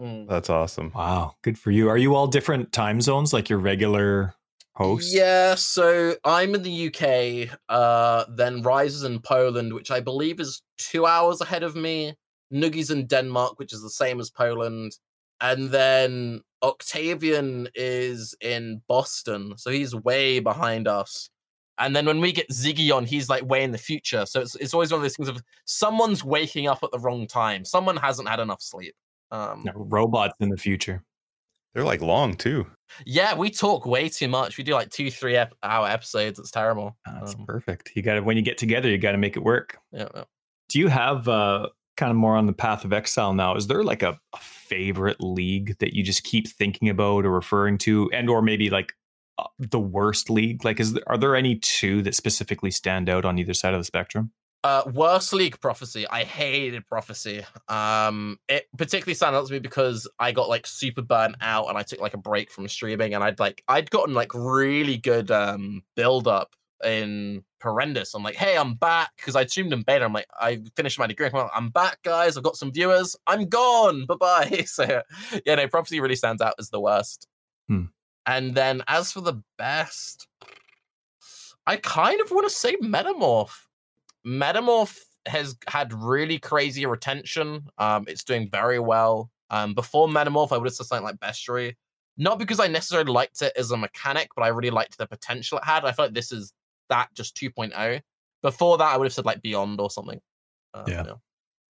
mm. That's awesome. Wow, good for you. Are you all different time zones like your regular hosts? Yeah, so I'm in the UK. Uh, then Raiz is in Poland, which I believe is two hours ahead of me. Nuggy's in Denmark, which is the same as Poland, and then Octavian is in Boston, so he's way behind us. And then when we get Ziggy on, he's like way in the future. So it's it's always one of those things of someone's waking up at the wrong time. Someone hasn't had enough sleep. Um, No, robots in the future. They're like long too. Yeah, we talk way too much. We do like two, three ep- hour episodes. It's terrible. That's Um, perfect. You got to when you get together, you got to make it work. yeah, yeah. Do you have uh, kind of more on the path of exile now? Is there like a, a favorite league that you just keep thinking about or referring to, and or maybe like uh, the worst league? Like, is there, are there any two that specifically stand out on either side of the spectrum? Uh, worst league prophecy. I hated prophecy. Um, it particularly stands out to me because I got like super burnt out and I took like a break from streaming and I'd like I'd gotten like really good um build up in Perandus. I'm like, hey, I'm back because I streamed in beta. I'm like, I finished my degree. I'm, like, I'm back, guys. I've got some viewers. I'm gone. Bye bye. So yeah, no, prophecy really stands out as the worst. Hmm. And then as for the best, I kind of want to say Metamorph. Metamorph has had really crazy retention. Um, it's doing very well. Um, before Metamorph, I would have said something like Bestiary. Not because I necessarily liked it as a mechanic, but I really liked the potential it had. I feel like this is that just 2.0. Before that, I would have said like Beyond or something. Um, Yeah. you know.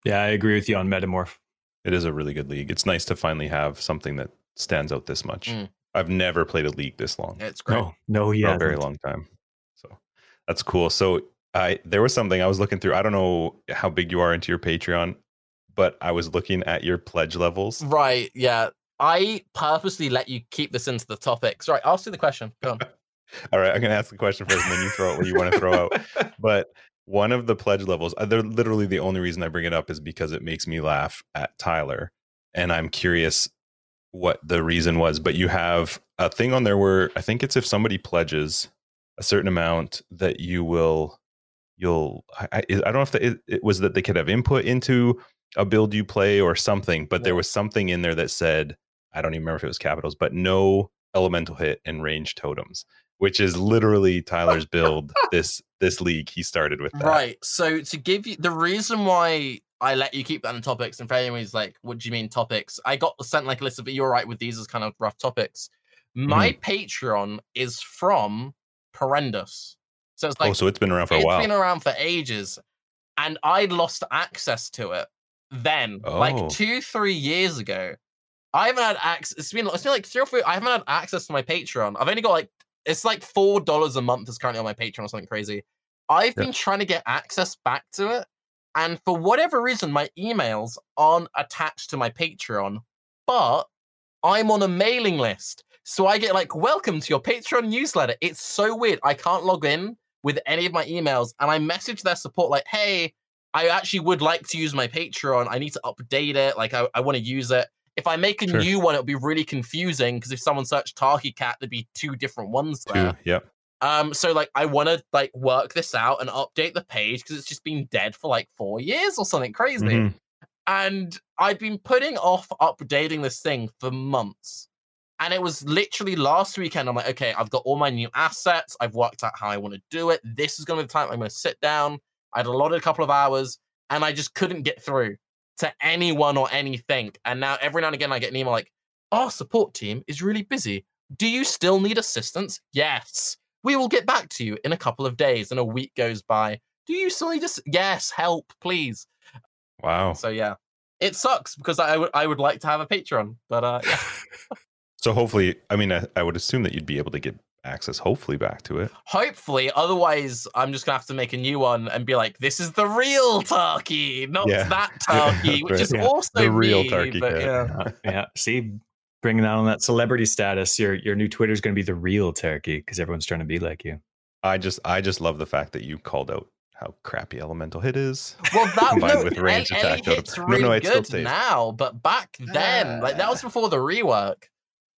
Yeah, I agree with you on Metamorph. It is a really good league. It's nice to finally have something that stands out this much. Mm. I've never played a league this long. It's great. No, no, for yeah, a very long time. So that's cool. So I there was something I was looking through. I don't know how big you are into your Patreon, but I was looking at your pledge levels. Right. Yeah. I purposely let you keep this into the topics. Right. Ask you the question. Go on. All right, I'm gonna ask the question first, and then you throw out what you want to throw out. But one of the pledge levels, uh, they're literally the only reason I bring it up is because it makes me laugh at Tyler, and I'm curious what the reason was. But you have a thing on there where I think it's if somebody pledges a certain amount that you will you'll I, I don't know if the, it, it was that they could have input into a build you play or something, but there was something in there that said I don't even remember if it was capitals, but no elemental hit and range totems, which is literally Tyler's build this this league he started with that. Right. So to give you the reason why I let you keep that in topics, and for anybody's like, what do you mean topics? I got sent like a list of you're right with these as kind of rough topics. My mm-hmm. Patreon is from Perandus. So it's oh, like oh, so it's been around for a it's while. been around for ages. And I lost access to it then, Oh. like two, three years ago. I haven't had access. It's been it's been like three or four. I haven't had access to my Patreon. I've only got like it's like four dollars a month is currently on my Patreon or something crazy. I've Yeah. been trying to get access back to it, and for whatever reason, my emails aren't attached to my Patreon, but I'm on a mailing list. So I get like, welcome to your Patreon newsletter. It's so weird. I can't log in with any of my emails. And I message their support like, hey, I actually would like to use my Patreon. I need to update it. Like, I, I want to use it. If I make a Sure. new one, it'll be really confusing because if someone searched Tarke Cat, there'd be two different ones there. Two. Yep. Um, so like I want to like work this out and update the page because it's just been dead for like four years or something crazy. Mhm. And I'd been putting off updating this thing for months. And it was literally last weekend. I'm like, okay, I've got all my new assets. I've worked out how I want to do it. This is going to be the time I'm going to sit down. I had allotted a couple of hours and I just couldn't get through to anyone or anything. And now every now and again, I get an email like, our support team is really busy. Do you still need assistance? Yes. We will get back to you in a couple of days. And a week goes by. Do you still need us? Yes, help, please. Wow. So yeah, it sucks because I would I would like to have a Patreon, but uh, yeah. So hopefully, I mean, I, I would assume that you'd be able to get access, hopefully, back to it. hopefully, otherwise I'm just gonna have to make a new one and be like, this is the real Turkey, not Yeah. that Turkey, which Right. is Yeah. also The real me, Turkey but Cat. yeah. Uh, yeah. See, bringing that on that celebrity status, your your new Twitter is going to be the real turkey because everyone's trying to be like you. I just, I just love the fact that you called out how crappy Elemental Hit is. Well, that Combined no, with range L- attack LA hits really no, it still good now, but back then, like that was before the rework.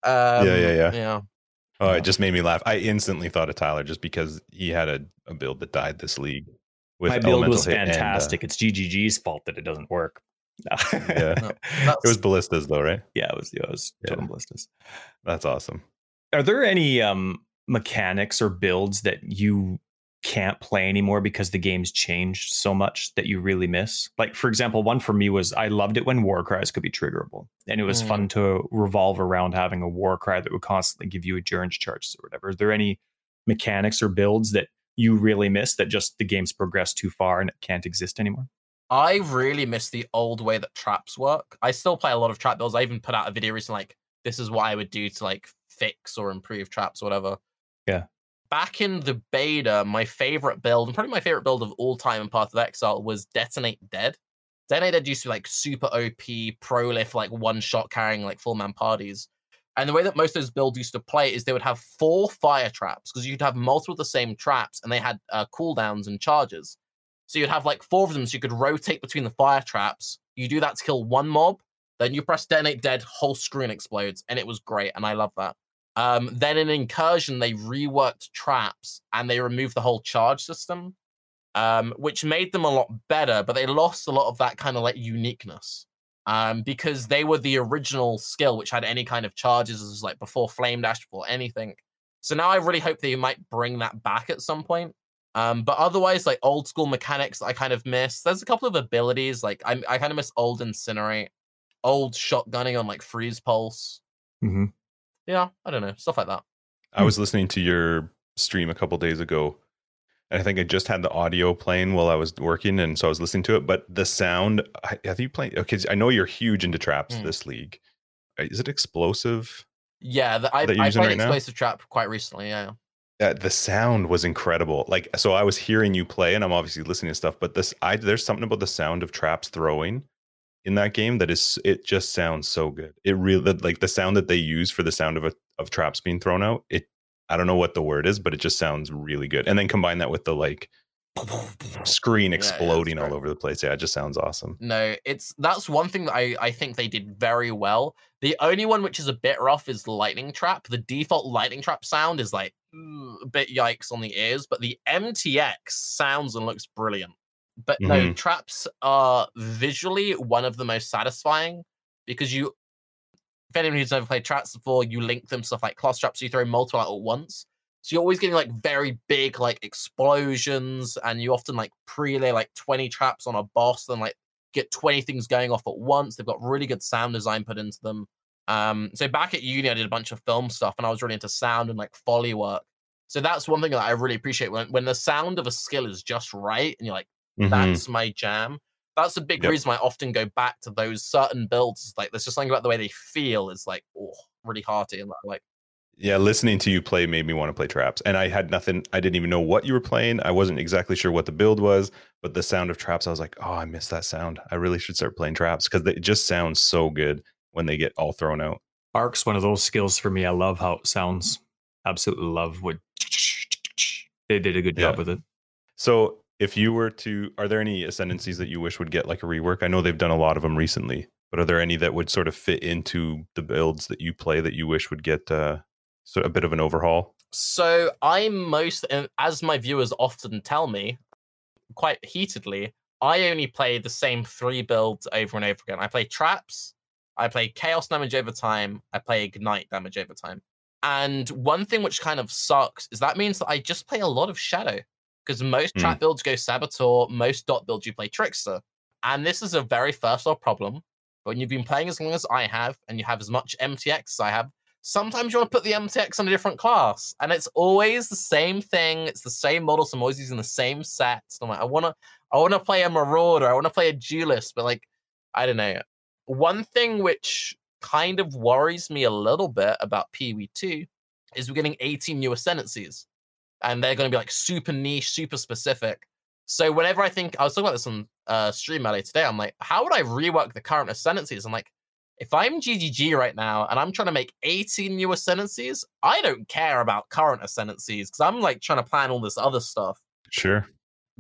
Um, yeah, yeah. yeah. Oh, it just made me laugh. I instantly thought of Tyler just because he had a, a build that died this league. With My build Elemental was Hit and, uh, fantastic. it's GGG's fault that it doesn't work. Yeah. No, it was ballistas though, right? yeah, it was. Yeah, it was Yeah. total ballistas. That's awesome. Are there any um, mechanics or builds that you can't play anymore because the game's changed so much that you really miss? Like, for example, one for me was I loved it when war cries could be triggerable, and it was Mm. fun to revolve around having a war cry that would constantly give you endurance charges or whatever. Is there any mechanics or builds that you really miss that just the game's progressed too far and it can't exist anymore? I really miss the old way that traps work. I still play a lot of trap builds. I even put out a video recently like this is what I would do to like fix or improve traps or whatever. Yeah. Back in the beta, my favorite build, and probably my favorite build of all time in Path of Exile was Detonate Dead. Detonate Dead used to be like super OP, prolif, like one shot carrying like full man parties. And the way that most of those builds used to play is they would have four fire traps because you'd have multiple of the same traps and they had uh, cooldowns and charges. So you'd have like four of them, so you could rotate between the fire traps. You do that to kill one mob, then you press detonate dead, whole screen explodes, and it was great, and I love that. Um, then in incursion, they reworked traps and they removed the whole charge system, um, which made them a lot better, but they lost a lot of that kind of like uniqueness. Um, because they were the original skill which had any kind of charges, as like before Flame Dash, before anything. So now I really hope they might bring that back at some point. Um, but otherwise, like old school mechanics, I kind of miss. There's a couple of abilities, like I, I kind of miss old incinerate, old shotgunning on like freeze pulse. Mm-hmm. Yeah, I don't know, stuff like that. I was listening to your stream a couple days ago, and I think I just had the audio playing while I was working, and so I was listening to it. But the sound, I- have you played? Okay, I know you're huge into traps Mm. this league. Uh, Is it explosive? Yeah, the, I, I played right now? explosive trap quite recently. Yeah, Uh, the sound was incredible. Like, so I was hearing you play, and I'm obviously listening to stuff. But this, I there's something about the sound of traps throwing in that game that is, it just sounds so good. It really like the sound that they use for the sound of a of traps being thrown out. It, I don't know what the word is, but it just sounds really good. And then combine that with the like screen Yeah, yeah, exploding all over the place. Yeah, it just sounds awesome. no, it's that's one thing that I I think they did very well. The only one which is a bit rough is lightning trap. The default lightning trap sound is like a bit yikes on the ears, but the MTX sounds and looks brilliant. But no, Mhm. traps are visually one of the most satisfying because you, if anyone who's never played traps before, you link them stuff like cluster traps, so you throw multiple out at once. So you're always getting like very big like explosions, and you often like pre-lay like 20 traps on a boss, and like get 20 things going off at once. They've got really good sound design put into them. Um, so back at uni, I did a bunch of film stuff, and I was really into sound and like foley work. So that's one thing that I really appreciate when when the sound of a skill is just right, and you're like Mhm. that's my jam. That's a big Yep. reason why I often go back to those certain builds. Like there's just something about the way they feel is like oh really hearty and like Yeah, listening to you play made me want to play traps. And I had nothing, I didn't even know what you were playing. I wasn't exactly sure what the build was, but the sound of traps, I was like, oh, I miss that sound. I really should start playing traps because it just sounds so good when they get all thrown out. Arc's one of those skills for me. I love how it sounds. Absolutely love what they did a good job Yeah. with it. So if you were to, are there any ascendancies that you wish would get like a rework? I know they've done a lot of them recently, but are there any that would sort of fit into the builds that you play that you wish would get uh, sort of a bit of an overhaul? So I'm most, and as my viewers often tell me, quite heatedly, I only play the same three builds over and over again. I play traps, I play chaos damage over time, I play ignite damage over time. And one thing which kind of sucks is that means that I just play a lot of shadow because most Hmm. trap builds go saboteur, most dot builds you play trickster. And this is a very first world problem. But when you've been playing as long as I have, and you have as much MTX as I have, sometimes you want to put the MTX on a different class, and it's always the same thing. It's the same model. So I'm always using the same sets. I'm like, I wanna, I wanna play a Marauder. I wanna play a Duelist, but like, I don't know. One thing which kind of worries me a little bit about PoE two is we're getting 18 new ascendancies, and they're going to be like super niche, super specific. So whenever I think I was talking about this on uh, stream earlier today, I'm like, how would I rework the current ascendancies? I'm like, if I'm GGG right now and I'm trying to make 18 new ascendancies, I don't care about current ascendancies because I'm like trying to plan all this other stuff. Sure.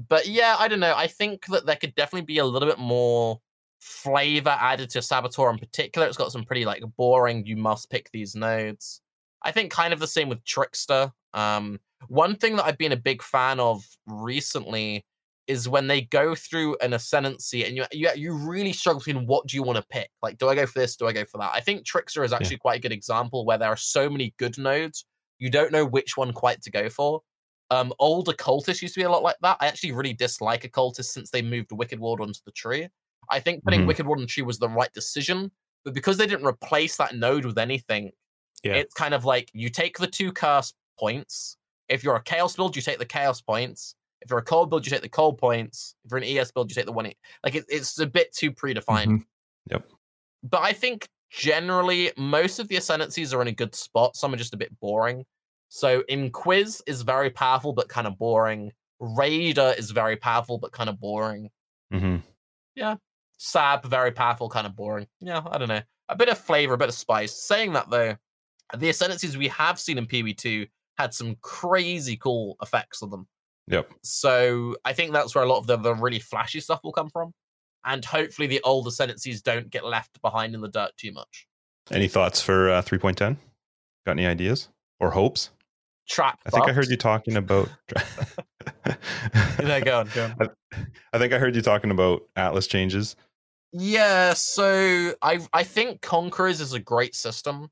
But yeah, I don't know. I think that there could definitely be a little bit more flavor added to Saboteur in particular. It's got some pretty like boring, you must pick these nodes. I think kind of the same with Trickster. Um, one thing that I've been a big fan of recently is when they go through an ascendancy and you you, you really struggle between what do you want to pick? Like, do I go for this? Do I go for that? I think Trickster is actually quite a good example where there are so many good nodes, you don't know which one quite to go for. Um, old occultist used to be a lot like that. I actually really dislike occultist since they moved Wicked Ward onto the tree. I think putting Mhm. Wicked Ward on the tree was the right decision, but because they didn't replace that node with anything, Yeah. it's kind of like you take the two curse points. If you're a chaos build, you take the chaos points. If you're a cold build, you take the cold points. If you're an ES build, you take the one. E- Like it, it's a bit too predefined. Mhm. Yep. But I think generally most of the ascendancies are in a good spot. Some are just a bit boring. So Inquis is very powerful but kind of boring. Raider is very powerful but kind of boring. hmm Yeah. Sab very powerful, kind of boring. Yeah, I don't know. A bit of flavor, a bit of spice. Saying that though, the ascendancies we have seen in PoE2 had some crazy cool effects on them. Yep. So I think that's where a lot of the, the really flashy stuff will come from. And hopefully the old ascendancies don't get left behind in the dirt too much. Any thoughts for uh, 3.10? Got any ideas or hopes? Trap. I think I heard you talking about. Yeah, go on, go on. I, I think I heard you talking about Atlas changes. Yeah, so I I think Conquerors is a great system.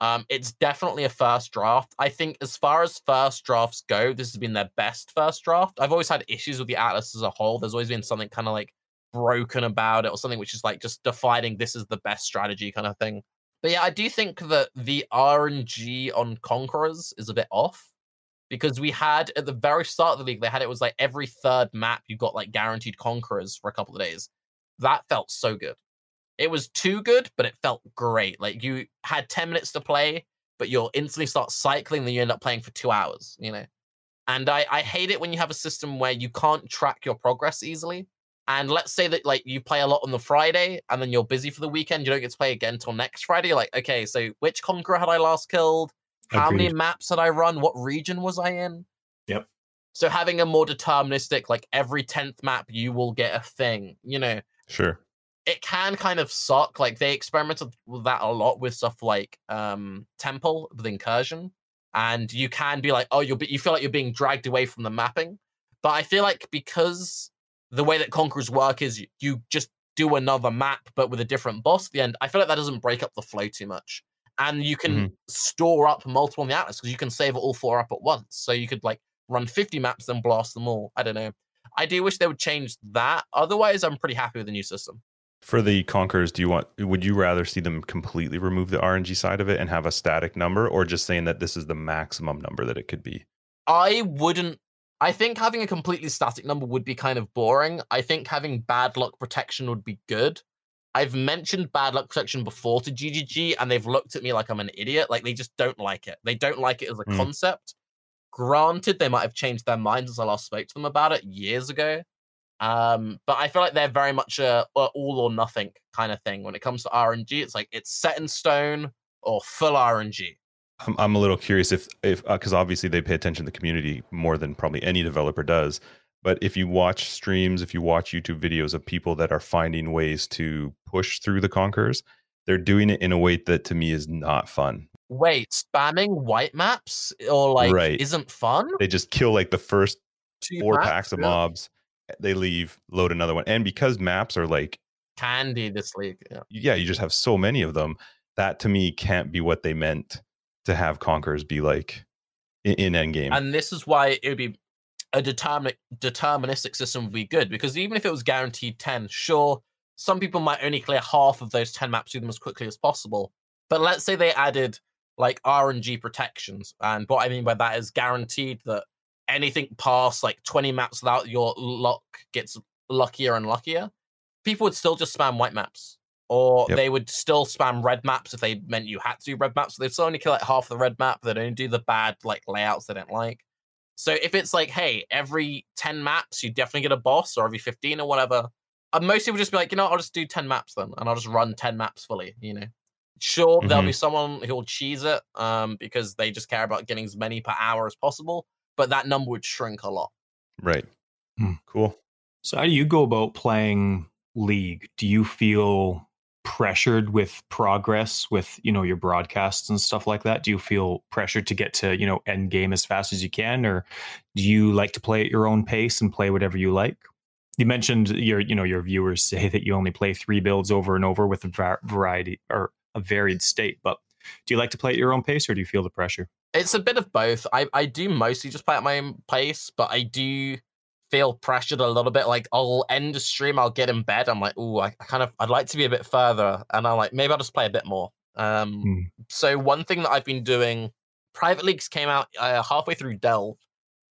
Um, it's definitely a first draft. I think as far as first drafts go, this has been their best first draft. I've always had issues with the Atlas as a whole. There's always been something kind of like broken about it, or something which is like just defining this is the best strategy kind of thing. But yeah, I do think that the RNG on Conquerors is a bit off because we had at the very start of the league, they had it was like every third map you got like guaranteed Conquerors for a couple of days that felt so good. It was too good, but it felt great. Like you had 10 minutes to play, but you'll instantly start cycling, then you end up playing for two hours, you know? And I, I hate it when you have a system where you can't track your progress easily. And let's say that like you play a lot on the Friday and then you're busy for the weekend, you don't get to play again until next Friday. You're like, okay, so which conqueror had I last killed? How many maps had I run? What region was I in? Yep. So having a more deterministic, like every 10th map, you will get a thing, you know, Sure. It can kind of suck. Like they experimented with that a lot with stuff like um Temple with Incursion, and you can be like, oh, you'll be, you feel like you're being dragged away from the mapping. But I feel like because the way that Conquerors work is you, you just do another map but with a different boss at the end. I feel like that doesn't break up the flow too much, and you can store up multiple on the Atlas because you can save all four up at once. So you could like run 50 maps and blast them all. I don't know. I do wish they would change that. Otherwise, I'm pretty happy with the new system. For the Conquerors, do you want? Would you rather see them completely remove the RNG side of it and have a static number, or just saying that this is the maximum number that it could be? I wouldn't. I think having a completely static number would be kind of boring. I think having bad luck protection would be good. I've mentioned bad luck protection before to GGG, and they've looked at me like I'm an idiot. Like they just don't like it. They don't like it as a Mm. concept. Granted, they might have changed their minds as I last spoke to them about it years ago. Um, but I feel like they're very much a, a all or nothing kind of thing when it comes to RNG. It's like it's set in stone or full RNG. I'm, I'm a little curious if if because obviously they pay attention to the community more than probably any developer does. But if you watch streams, if you watch YouTube videos of people that are finding ways to push through the conquerors, they're doing it in a way that to me is not fun. Wait, spamming white maps or like Right. isn't fun? They just kill like the first Two four maps? packs of Really? mobs, they leave, load another one, and because maps are like Candy this league. Yeah. yeah, you just have so many of them. That to me can't be what they meant to have conquerors be like in, in endgame. And this is why it would be a determin- deterministic system would be good because even if it was guaranteed 10, sure, some people might only clear half of those 10 maps through them as quickly as possible. But let's say they added like RNG protections. And what I mean by that is guaranteed that anything past like 20 maps without your luck gets luckier and luckier. People would still just spam white maps. Or Yep. they would still spam red maps if they meant you had to do red maps. So they'd still only kill like half the red map. They'd only do the bad like layouts they don't like. So if it's like, hey, every 10 maps, you definitely get a boss, or every 15 or whatever, uh, most people just be like, you know, I'll just do 10 maps then, and I'll just run 10 maps fully, you know. Sure, there'll be someone who'll cheese it um, because they just care about getting as many per hour as possible, but that number would shrink a lot. right. Hmm. Cool. So how do you go about playing League? Do you feel pressured with progress with, you know, your broadcasts and stuff like that? Do you feel pressured to get to, you know, end game as fast as you can or do you like to play at your own pace and play whatever you like? You mentioned your, you know, your viewers say that you only play three builds over and over with a va- variety or a varied state, but do you like to play at your own pace or do you feel the pressure? It's a bit of both. I, I do mostly just play at my own pace, but I do feel pressured a little bit. Like I'll end a stream, I'll get in bed. I'm like, oh, I, I kind of I'd like to be a bit further, and I'm like, maybe I'll just play a bit more. Um, Hmm. so one thing that I've been doing, private leagues came out uh, halfway through Delve.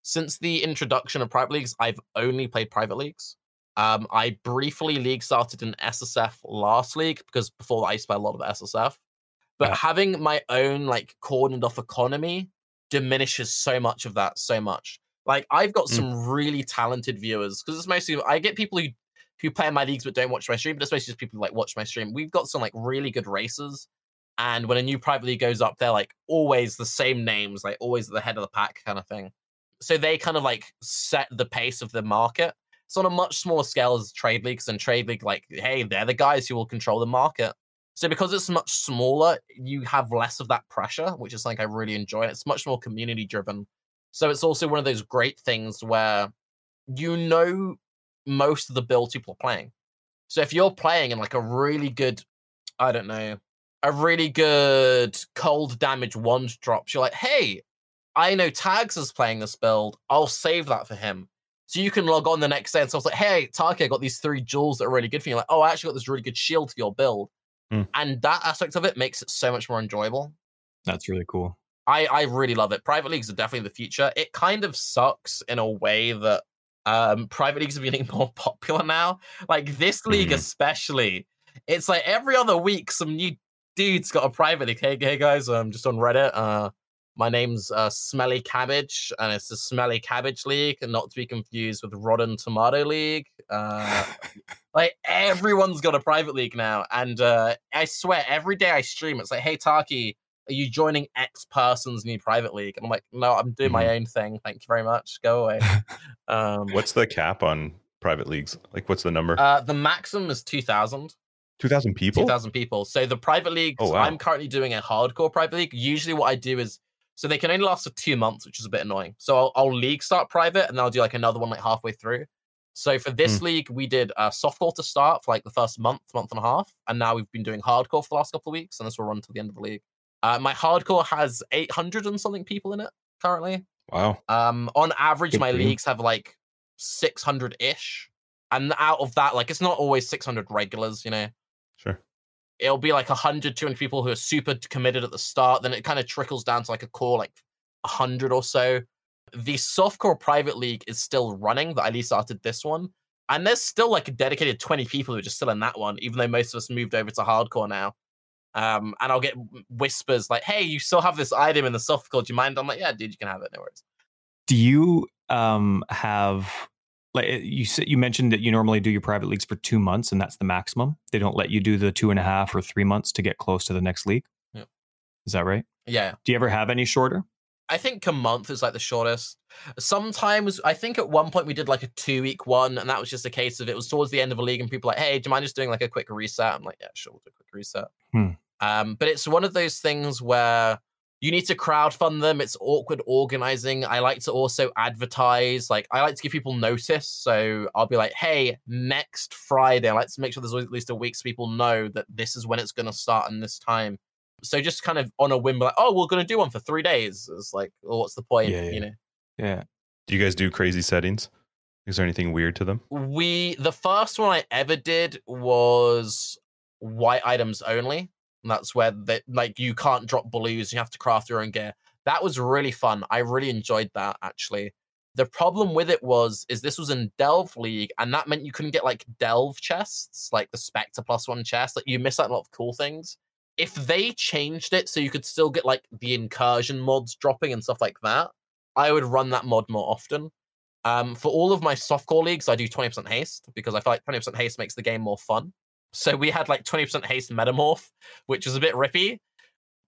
Since the introduction of private leagues, I've only played private leagues. Um, I briefly league started in SSF last league because before that I used to play a lot of SSF. But Yeah. having my own like cordoned off economy diminishes so much of that so much. Like I've got Mm. some really talented viewers because it's mostly I get people who who play in my leagues but don't watch my stream, but it's mostly just people who like watch my stream. We've got some like really good racers. And when a new private league goes up, they're like always the same names, like always at the head of the pack kind of thing. So they kind of like set the pace of the market. It's on a much smaller scale as trade leagues and trade league, like, hey, they're the guys who will control the market. So because it's much smaller, you have less of that pressure, which is like I really enjoy. It's much more community driven. So it's also one of those great things where you know most of the builds people are playing. So if you're playing in like a really good, I don't know, a really good cold damage wand drops, you're like, hey, I know Tags is playing this build. I'll save that for him. So you can log on the next day and so I was like, hey, Tarke, I got these three jewels that are really good for you. Like, oh, I actually got this really good shield for your build. Hmm. And that aspect of it makes it so much more enjoyable. That's really cool. I, I really love it. Private leagues are definitely the future. It kind of sucks in a way that um, private leagues are getting more popular now. Like this league, Mhm. especially, it's like every other week, some new dude's got a private league. Hey, hey guys, I'm just on Reddit. Uh, my name's uh, Smelly Cabbage, and it's the Smelly Cabbage League, and not to be confused with Rotten Tomato League. Uh, like everyone's got a private league now, and uh, I swear every day I stream, it's like, "Hey Tarke, are you joining X person's new private league?" And I'm like, "No, I'm doing my own thing. Thank you very much. Go away." um, What's the cap on private leagues? Like, what's the number? uh, the maximum is two thousand. Two thousand people. 2,000 people. So the private leagues, Oh, wow. I'm currently doing a hardcore private league. Usually what I do is, so they can only last for two months, which is a bit annoying. So I'll, I'll league start private and then I'll do like another one like halfway through. So for this league, we did uh, softcore to start for like the first month, month and a half. And now we've been doing hardcore for the last couple of weeks and this will run till the end of the league. Uh, my hardcore has 800 and something people in it currently. Wow. Um, on average, Good my you. leagues have like 600 ish. And out of that, like it's not always 600 regulars, you know Sure. It'll be like 100 200 people who are super committed at the start then it kind of trickles down to like a core like 100 or so the softcore private league is still running that i at least started this one And there's still like a dedicated 20 people who are just still in that one, even though most of us moved over to hardcore now. Um, and I'll get whispers like, "Hey, you still have this item in the softcore. Do you mind?" I'm like, "Yeah, dude, you can have it. No worries." Do you um have like eh, you said you mentioned that you normally do your private leagues for two months and that's the maximum. They don't let you do the two and a half or three months to get close to the next league. Yeah. Is that right? Yeah. Do you ever have any shorter? I think a month is like the shortest. Sometimes I think at one point we did like a two week one, and that was just a case of it was towards the end of a league, and people were like, "Hey, do you mind just doing like a quick reset?" I'm like, "Yeah, sure, we'll do a quick reset." Hmm. Um, but it's one of those things where you need to crowdfund them. It's awkward organizing. I like to also advertise. Like I like to give people notice. So I'll be like, "Hey, next Friday." I like to make sure there's at least a week so people know that this is when it's going to start and this time. So just kind of on a whim, like, "Oh, we're going to do one for three days." It's like, well, what's the point? Yeah, yeah. You know. Yeah. Do you guys do crazy settings? Is there anything weird to them? we the first one I ever did was white items only. And that's where that like you can't drop blues, you have to craft your own gear. That was really fun. I really enjoyed that actually. The problem with it was is this was in Delve League, and that meant you couldn't get like Delve chests, like the Spectre plus one chest. Like you miss out a lot of cool things. If they changed it so you could still get like the incursion mods dropping and stuff like that, I would run that mod more often. Um, for all of my softcore leagues, I do 20% haste because I feel like 20% haste makes the game more fun. So we had like 20% haste metamorph, which was a bit rippy.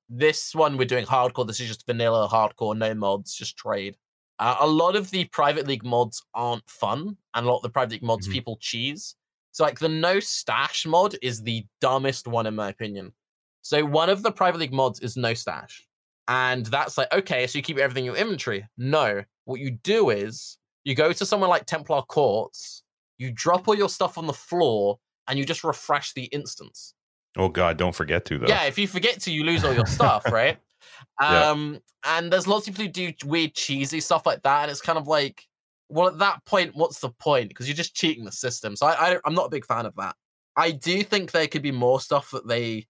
This one we're doing hardcore. This is just vanilla hardcore, no mods, just trade. Uh, a lot of the private league mods aren't fun, and a lot of the private league mods Mhm. people cheese. So like the no stash mod is the dumbest one in my opinion. So one of the private league mods is no stash. And that's like, okay, so you keep everything in your inventory. No. What you do is you go to somewhere like Templar Courts, you drop all your stuff on the floor, and you just refresh the instance. Oh God, don't forget to though. Yeah, if you forget to, you lose all your stuff, right? Yeah. Um, and there's lots of people who do weird cheesy stuff like that, and it's kind of like, well, at that point, what's the point? Because you're just cheating the system. So I, I, I'm not a big fan of that. I do think there could be more stuff that they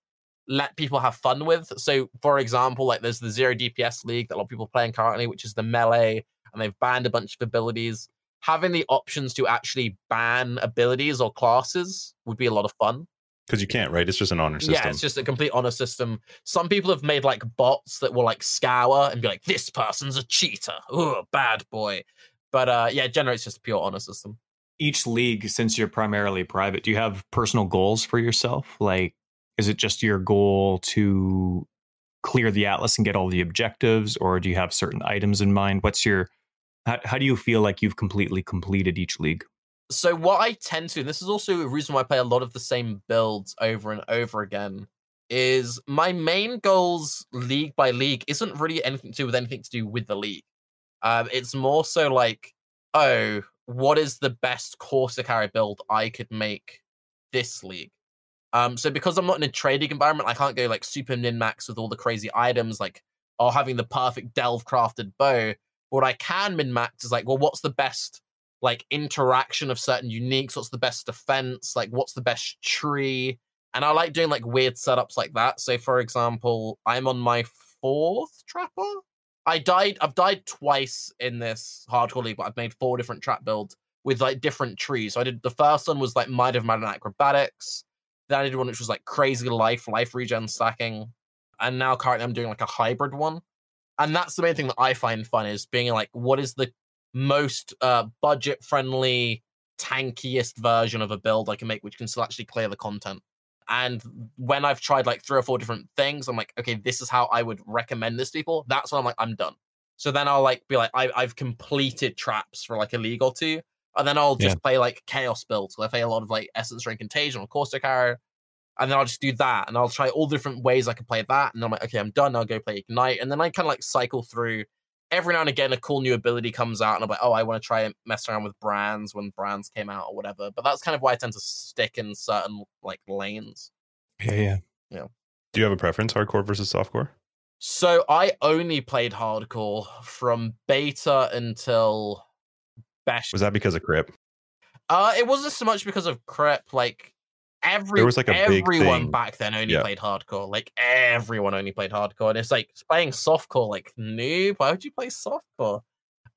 let people have fun with. So, for example, like there's the zero DPS league that a lot of people are playing currently, which is the melee, and they've banned a bunch of abilities. Having the options to actually ban abilities or classes would be a lot of fun. Because you can't, right? It's just an honor system. Yeah, it's just a complete honor system. Some people have made like bots that will like scour and be like, "This person's a cheater. Oh, bad boy." But uh, yeah, generally it's just a pure honor system. Each league, since you're primarily private, do you have personal goals for yourself? Like, is it just your goal to clear the atlas and get all the objectives, or do you have certain items in mind? What's your how, how do you feel like you've completely completed each league? So what I tend to, and this is also a reason why I play a lot of the same builds over and over again, is my main goals league by league isn't really anything to do with anything to do with the league. Um, it's more so like, oh, what is the best Corsica carry build I could make this league? Um, so because I'm not in a trading environment, I can't go like super min max with all the crazy items, like or having the perfect delve crafted bow. What I can min max is like, well, what's the best like interaction of certain uniques? What's the best defense? Like, what's the best tree? And I like doing like weird setups like that. So, for example, I'm on my fourth trapper. I died. I've died twice in this hardcore league, but I've made four different trap builds with like different trees. So I did the first one was like Mind over Matter Acrobatics. Then I did one which was like Crazy Life, Life Regen Stacking, and now currently I'm doing like a hybrid one. And that's the main thing that I find fun is being like, what is the most uh, budget friendly, tankiest version of a build I can make, which can still actually clear the content. And when I've tried like three or four different things, I'm like, okay, this is how I would recommend this to people. That's when I'm like, I'm done. So then I'll like be like, I, I've completed traps for like a league or two, and then I'll just play like chaos builds. So I play a lot of like essence drain contagion or caustic arrow, and then I'll just do that, and I'll try all different ways I can play that, and then I'm like, okay, I'm done. I'll go play ignite, and then I kind of like cycle through. Every now and again, a cool new ability comes out, and I'm like, oh, I want to try and mess around with brands when brands came out or whatever. But that's kind of why I tend to stick in certain like lanes. Yeah, yeah. Yeah. Do you have a preference, hardcore versus softcore? So I only played hardcore from beta until bash. Was that because of Kripp? Uh, it wasn't so much because of Kripp. Like every There was, like, a everyone back then only Yeah. played hardcore. Like everyone only played hardcore, and it's like playing softcore. Like noob, why would you play softcore?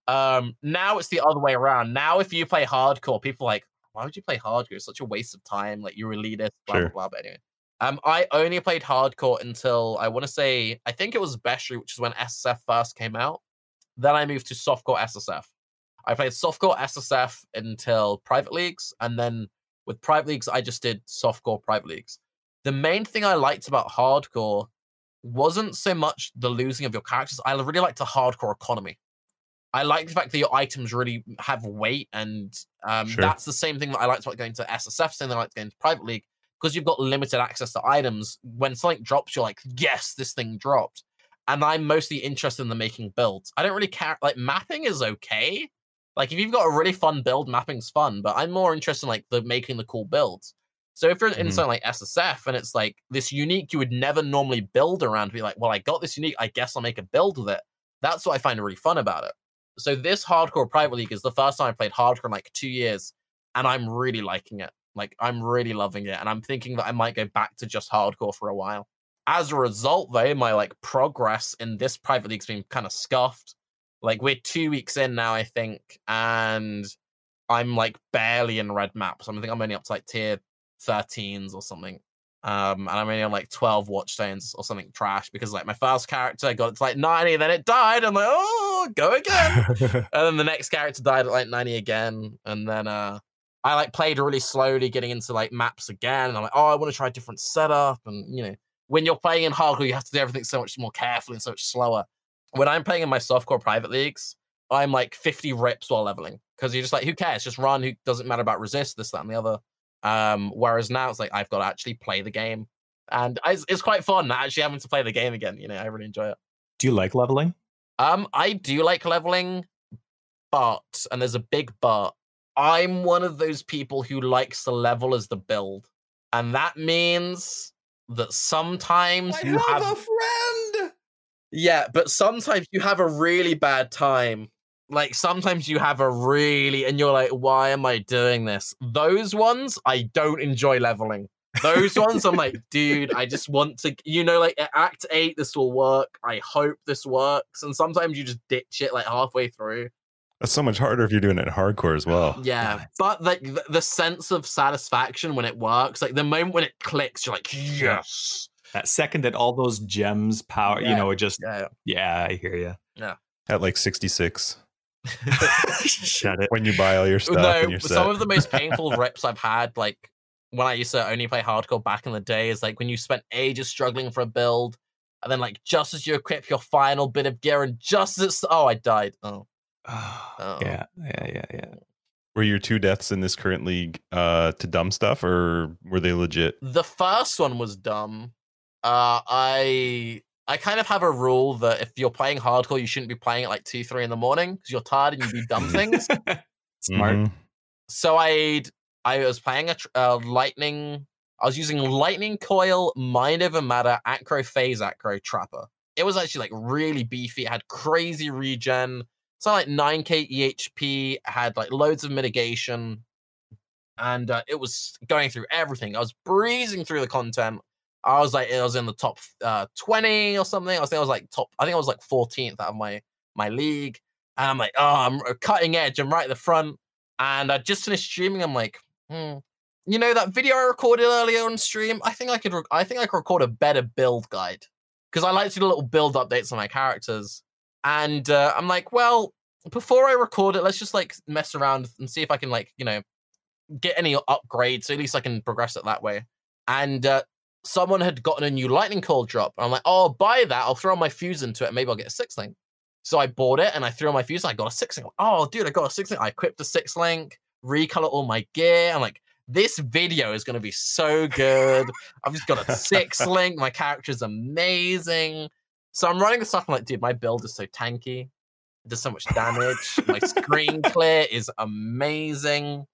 Um, now it's the other way around. Now if you play hardcore, people are like, why would you play hardcore? It's such a waste of time. Like you're elitist, blah Sure. blah blah. But anyway, um, I only played hardcore until I want to say I think it was Breach, which is when SSF first came out. Then I moved to softcore SSF. I played softcore SSF until private leagues, and then with private leagues, I just did softcore private leagues. The main thing I liked about hardcore wasn't so much the losing of your characters. I really liked the hardcore economy. I like the fact that your items really have weight, and um, Sure. that's the same thing that I liked about going to SSF, same thing I liked going to private league, because you've got limited access to items. When something drops, you're like, yes, this thing dropped. And I'm mostly interested in the making builds. I don't really care. Like mapping is okay. Like if you've got a really fun build, mapping's fun. But I'm more interested in like the making the cool builds. So if you're in Mhm. something like SSF and it's like this unique you would never normally build around, be like, well, I got this unique, I guess I'll make a build with it. That's what I find really fun about it. So this hardcore private league is the first time I played hardcore in like two years, and I'm really liking it. Like I'm really loving it, and I'm thinking that I might go back to just hardcore for a while. As a result, though, my like progress in this private league's been kind of scuffed. Like we're two weeks in now, I think, and I'm like barely in red maps. I think I'm only up to like tier 13s or something. Um, and I'm only on like 12 watchstones or something trash because like my first character got it to like 90, then it died. I'm like, oh, go again. and then the next character died at like 90 again. And then uh I like played really slowly, getting into like maps again. And I'm like, oh, I want to try a different setup. And you know, when you're playing in hardcore, you have to do everything so much more carefully and so much slower. When I'm playing in my softcore private leagues, I'm like 50 rips while leveling because you're just like, who cares? Just run. Who doesn't matter about resist, this, that, and the other. Um, whereas now it's like I've got to actually play the game, and it's, it's quite fun actually having to play the game again. You know, I really enjoy it. Do you like leveling? Um, I do like leveling, but and there's a big but. I'm one of those people who likes to level as the build, and that means that sometimes you have friend. Yeah, but sometimes you have a really bad time. Like sometimes you have a really, and you're like, why am I doing this? Those ones I don't enjoy leveling. Those ones I'm like, dude, I just want to, you know, like at Act Eight, this will work. I hope this works. And sometimes you just ditch it like halfway through. That's so much harder if you're doing it hardcore as well. Yeah, God. but like the, the sense of satisfaction when it works, like the moment when it clicks, you're like, yes. That second that all those gems power, you know, it just Yeah. yeah, I hear you. Yeah. At like 66, Shut it. when you buy all your stuff no, and you're set. some of the most painful rips I've had, like when I used to only play hardcore back in the day, is like when you spent ages struggling for a build, and then like just as you equip your final bit of gear, and just as oh, I died. Oh, Oh, yeah, yeah, yeah, yeah. Were your two deaths in this current league uh, to dumb stuff, or were they legit? the first one was dumb. Uh, I I kind of have a rule that if you're playing hardcore, you shouldn't be playing at like two, three in the morning because you're tired and you do dumb things. Smart. Mhm. so I I was playing a tr- uh, lightning. I was using lightning coil, mind over matter, acro phase, acro trapper. It was actually like really beefy. It had crazy regen. So like 9k EHP, had like loads of mitigation, and uh, it was going through everything. I was breezing through the content. I was like, I was in the top uh, 20 or something. I was, I was like top. I think I was like 14th out of my my league, and I'm like, oh, I'm cutting edge. I'm right at the front. And I just finished streaming. I'm like, hmm. You know that video I recorded earlier on stream? I think I could. Rec- I think I could record a better build guide because I like to do little build updates on my characters. And uh, I'm like, well, before I record it, let's just like mess around and see if I can like you know get any upgrades. So at least I can progress it that way. And uh, someone had gotten a new lightning coil drop. And I'm like, oh, I'll buy that. I'll throw my fuse into it. Maybe I'll get a six link. So I bought it and I threw my fuse. And I got a six link. Oh, dude, I got a six link. I equipped a six link, recolor all my gear. I'm like, this video is going to be so good. I've just got a six link. My character's amazing. So I'm running the stuff. I'm like, dude, my build is so tanky. It does so much damage. my screen clear is amazing.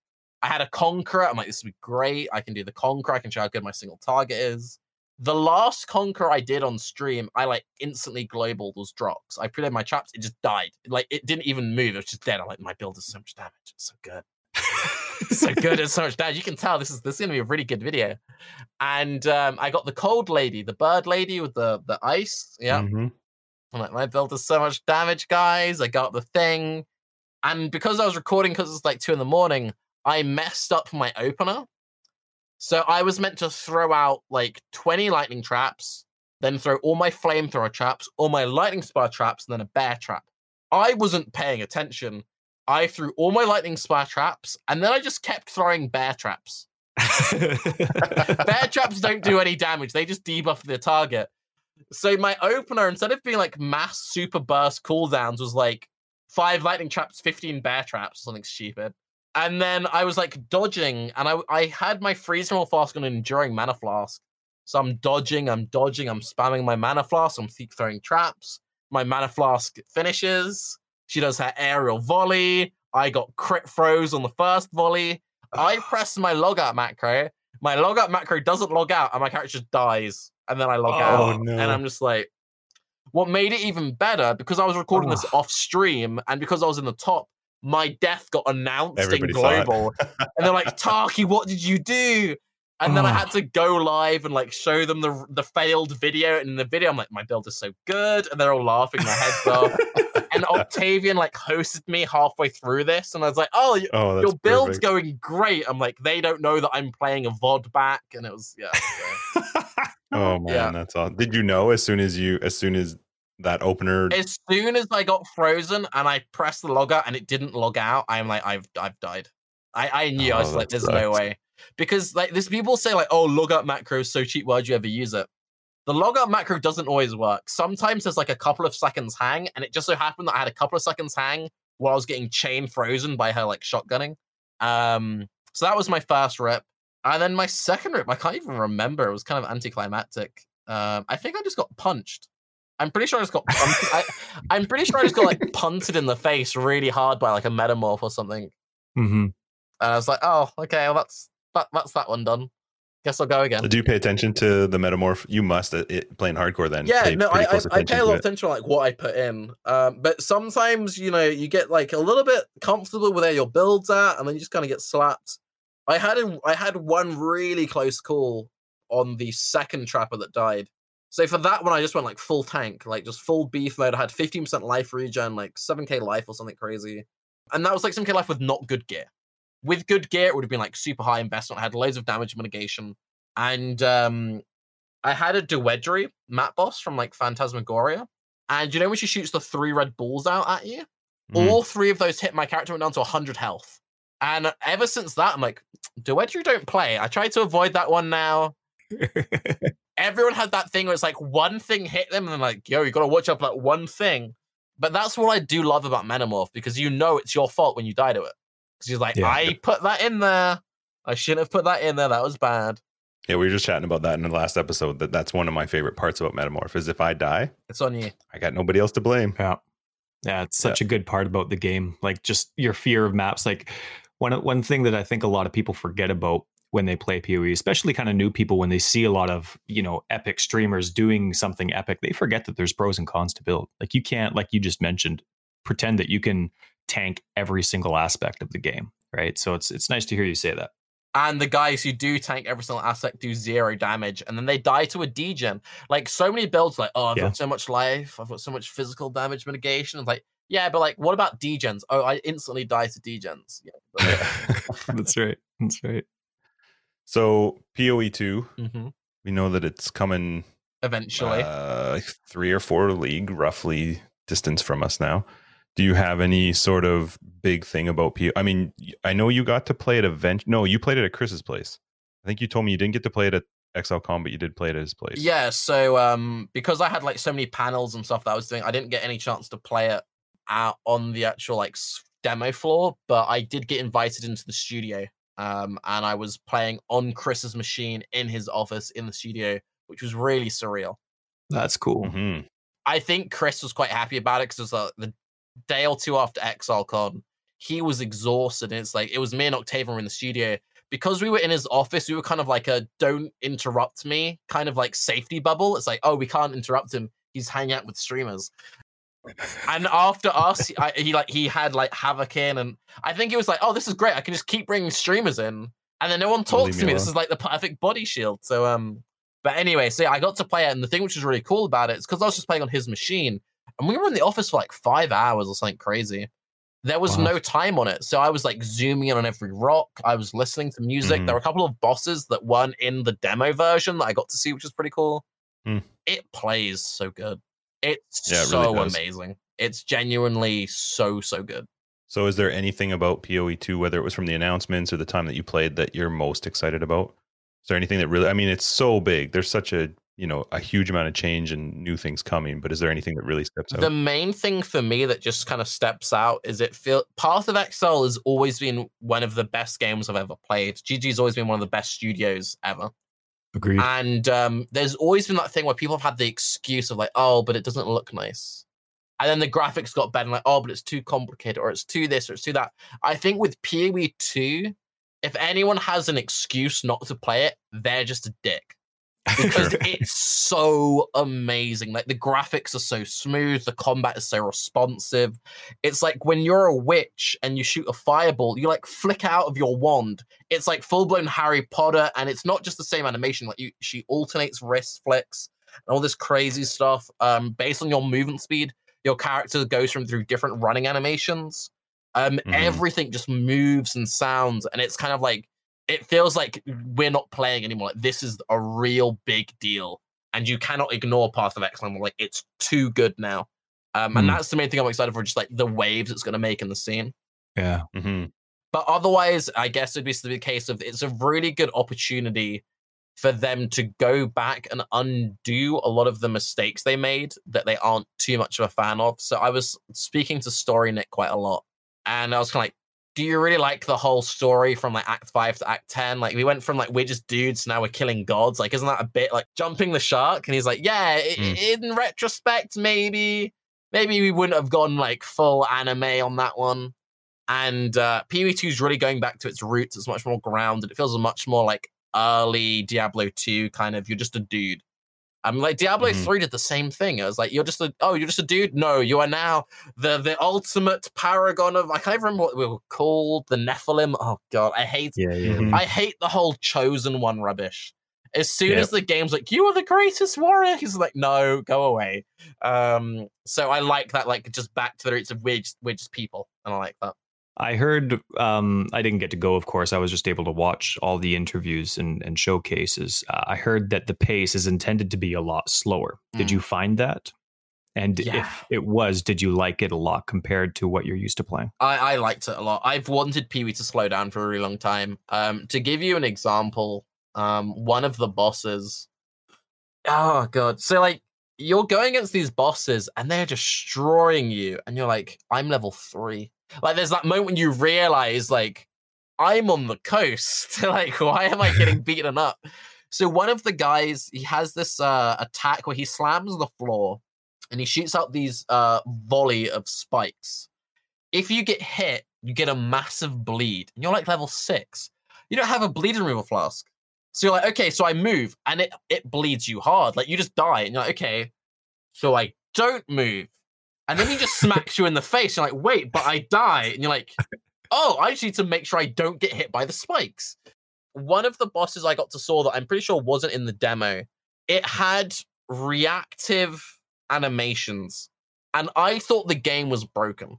I had a Conqueror. I'm like, this would be great. I can do the Conqueror. I can show how good my single target is. The last Conqueror I did on stream, I like instantly global those drops. I put in my traps, it just died. Like it didn't even move. It was just dead. I'm like, my build does so much damage. It's so good. It's so good. It's so much damage. You can tell this is this is gonna be a really good video. And um, I got the cold lady, the bird lady with the the ice. Yeah. Mhm. I'm like, my build does so much damage, guys. I got the thing. And because I was recording because it's like two in the morning, I messed up my opener. So I was meant to throw out like 20 lightning traps, then throw all my flamethrower traps, all my lightning spire traps, and then a bear trap. I wasn't paying attention. I threw all my lightning spire traps, and then I just kept throwing bear traps. bear traps don't do any damage, they just debuff the target. So my opener, instead of being like mass super burst cooldowns, was like five lightning traps, 15 bear traps, something stupid. And then I was like dodging, and I I had my freeze roll flask on an enduring mana flask. So I'm dodging, I'm dodging, I'm spamming my mana flask, I'm throwing traps. My mana flask finishes. She does her aerial volley. I got crit froze on the first volley. I press my logout macro. My logout macro doesn't log out, and my character just dies. And then I log Oh, out, no. and I'm just like, what made it even better because I was recording this off stream, and because I was in the top, my death got announced Everybody in global, and they're like, "Tarke, what did you do?" And then I Oh. had to go live and like show them the the failed video. And in the video, I'm like, "My build is so good," and they're all laughing their heads off. And Octavian like hosted me halfway through this, and I was like, "Oh, Oh, your build's perfect. going great." I'm like, they don't know that I'm playing a VOD back, and it was yeah. so. Oh man, Yeah. that's all. Did you know as soon as you as soon as that opener? as soon as I got frozen and I pressed the log out and it didn't log out, I'm like, I've I've died. I, I knew I Oh, was like, that there's no way. Because like this people say like, oh, log out macro is so cheap, why'd you ever use it? The log out macro doesn't always work. Sometimes there's like a couple of seconds hang, and it just so happened that I had a couple of seconds hang while I was getting chain frozen by her like shotgunning. Um, so that was my first rip. And then my second rip, I can't even remember. It was kind of anticlimactic. Um, I think I just got punched. I'm pretty sure I just got. I, I'm pretty sure I just got like punted in the face really hard by like a metamorph or something. hmm And I was like, oh, okay, well that's that, that's that one done. Guess I'll go again. Do you pay attention to the metamorph? You must uh, it, playing hardcore then. Yeah, no, I, I, I pay a lot of attention to like what I put in. Um, but sometimes, you know, you get like a little bit comfortable with where your build's at, and then you just kind of get slapped. I had a, I had one really close call on the second trapper that died. So for that one, I just went like full tank, like just full beef mode. I had 15% life regen, like 7k life or something crazy. And that was like 7k life with not good gear. With good gear, it would have been like super high investment. I had loads of damage mitigation. And um I had a Doedre map boss from like Phantasmagoria. And you know when she shoots the three red balls out at you? Mhm. All three of those hit my character went down to 100 health. And ever since that, I'm like, Doedre don't play. I try to avoid that one now. Everyone had that thing where it's like one thing hit them, and then like, yo, you gotta watch out for that one thing. But that's what I do love about Metamorph because you know it's your fault when you die to it. Because you're like, Yeah. I put that in there. I shouldn't have put that in there. That was bad. Yeah, we were just chatting about that in the last episode. That that's one of my favorite parts about metamorph is if I die, It's on you. I got nobody else to blame. Yeah. Yeah, it's such a good part about the game. Like just your fear of maps. Like one one thing that I think a lot of people forget about when they play PoE, especially kind of new people when they see a lot of, you know, epic streamers doing something epic, they forget that there's pros and cons to build. Like you can't, like you just mentioned, pretend that you can tank every single aspect of the game. Right. So it's it's nice to hear you say that. and the guys who do tank every single aspect do zero damage and then they die to a degen like so many builds like oh i've Yeah. got so much life i've got so much physical damage mitigation it's like yeah but like what about degens oh i instantly die to degens yeah but- That's right. That's right. So PoE two, Mhm. we know that it's coming eventually uh, three or four league roughly distance from us now. Do you have any sort of big thing about PoE? I mean, I know you got to play it event. No, you played it at Chris's place. I think you told me you didn't get to play it at ExileCon, but you did play it at his place. yeah so um because i had like so many panels and stuff that i was doing i didn't get any chance to play it out on the actual like demo floor but i did get invited into the studio um and i was playing on chris's machine in his office in the studio which was really surreal That's cool. Mhm. I think Chris was quite happy about it because uh, the day or two after ExileCon, he was exhausted. And it's like, it was me and Octavian were in the studio. Because we were in his office, we were kind of like a don't interrupt me kind of like safety bubble. It's like, oh, we can't interrupt him. He's hanging out with streamers. And after us, he- I, he like he had like Havoc in, and I think he was like, "Oh, this is great! I can just keep bringing streamers in." And then no one talks me to me. This is like the perfect body shield. So um, but anyway, so yeah, I got to play it, and the thing which was really cool about it is because I was just playing on his machine, and we were in the office for like five hours or something crazy. there was Wow. no time on it. So I was like zooming in on every rock. I was listening to music. Mhm. There were a couple of bosses that weren't in the demo version that I got to see, which was pretty cool. Hmm. It plays so good. It's Yeah, it so really amazing. It's genuinely so, so good. So, is there anything about PoE two, whether it was from the announcements or the time that you played, that you're most excited about? Is there anything that really? I mean, it's so big. There's such a you know a huge amount of change and new things coming. But is there anything that really steps out? The main thing for me that just kind of steps out is it feel Path of Exile has always been one of the best games I've ever played. GG's always been one of the best studios ever. Agreed. And um, there's always been that thing where people have had the excuse of like, oh, but it doesn't look nice. And then the graphics got better, like, oh, but it's too complicated, or it's too this, or it's too that. I think with PoE 2, if anyone has an excuse not to play it, they're just a dick. Because it's so amazing. Like the graphics are so smooth, the combat is so responsive. It's like when you're a witch and you shoot a fireball, you like flick out of your wand it's like full blown Harry Potter, and it's not just the same animation. Like you, she alternates wrist flicks and all this crazy stuff. Um, based on your movement speed, your character goes from through different running animations. Um, Mhm. everything just moves and sounds, and it's kind of like it feels like we're not playing anymore. Like this is a real big deal, and you cannot ignore Path of Exile. Like it's too good now. Um, and Hmm. that's the main thing I'm excited for, just like the waves it's going to make in the scene. yeah. hmm But otherwise, I guess it'd be the case of it's a really good opportunity for them to go back and undo a lot of the mistakes they made that they aren't too much of a fan of. So I was speaking to Story Nick quite a lot, and I was kind of like, "Do you really like the whole story from like Act Five to Act Ten? Like we went from like we're just dudes, now we're killing gods. Like isn't that a bit like jumping the shark?" And he's like, "Yeah, Mm. in retrospect, maybe." Maybe we wouldn't have gone like full anime on that one and uh, PoE2 is really going back to its roots. It's much more grounded. It feels much more like early Diablo 2 kind of. You're just a dude. I'm like Diablo Mhm. 3 did the same thing. I was like you're just a oh you're just a dude. No, you are now the the ultimate paragon of I can't even remember what we were called. The Nephalem. Oh god, I hate Yeah. Yeah. Mhm. I hate the whole chosen one rubbish. As soon Yep. as the game's like, you are the greatest warrior, he's like, no, go away. Um, so I like that, like just back to the roots of we're just, we're just people, and I like that. I heard. Um, I didn't get to go, of course. I was just able to watch all the interviews and, and showcases. Uh, I heard that the pace is intended to be a lot slower. Did Mm. you find that? And Yeah. if it was, did you like it a lot compared to what you're used to playing? I, I liked it a lot. I've wanted PoE to slow down for a really long time. Um, to give you an example, um, one of the bosses. Oh god! So like you're going against these bosses and they're destroying you, and you're like, I'm level three. Like there's that moment when you realize like I'm on the coast. like why am I getting beaten up? So one of the guys he has this uh, attack where he slams the floor and he shoots out these uh, volley of spikes. If you get hit, you get a massive bleed. And you're like level six. You don't have a bleed removal flask. So you're like, okay, so I move and it it bleeds you hard. Like you just die. And you're like, okay, so I don't move. And then he just smacks you in the face. You're like, wait, but I die. And you're like, oh, I just need to make sure I don't get hit by the spikes. One of the bosses I got to saw that I'm pretty sure wasn't in the demo, it had reactive animations. And I thought the game was broken.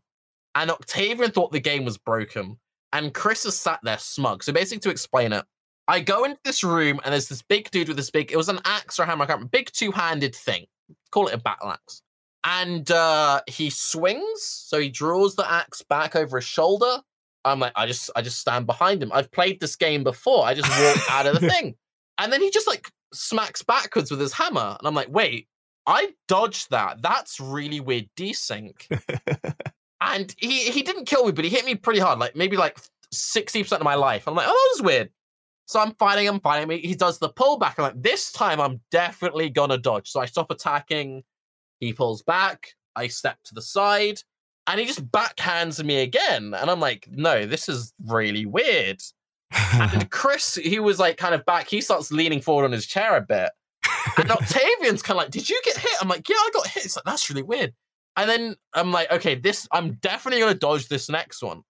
And Octavian thought the game was broken. And Chris has sat there smug. So basically, to explain it, I go into this room and there's this big dude with this big, it was an axe or a hammer, remember, big two handed thing. Call it a battle axe. And uh, he swings. So he draws the axe back over his shoulder. I'm like, I just, I just stand behind him. I've played this game before. I just walk out of the thing. And then he just like smacks backwards with his hammer. And I'm like, wait, I dodged that. That's really weird desync. and he he didn't kill me, but he hit me pretty hard, like maybe like 60% of my life. I'm like, oh, that was weird. So I'm fighting him, fighting me. He does the pullback. I'm like, this time I'm definitely gonna dodge. So I stop attacking. He pulls back. I step to the side, and he just backhands me again. And I'm like, no, this is really weird. And Chris, he was like kind of back. He starts leaning forward on his chair a bit. And Octavian's kind of like, did you get hit? I'm like, yeah, I got hit. It's like, that's really weird. And then I'm like, okay, this, I'm definitely going to dodge this next one.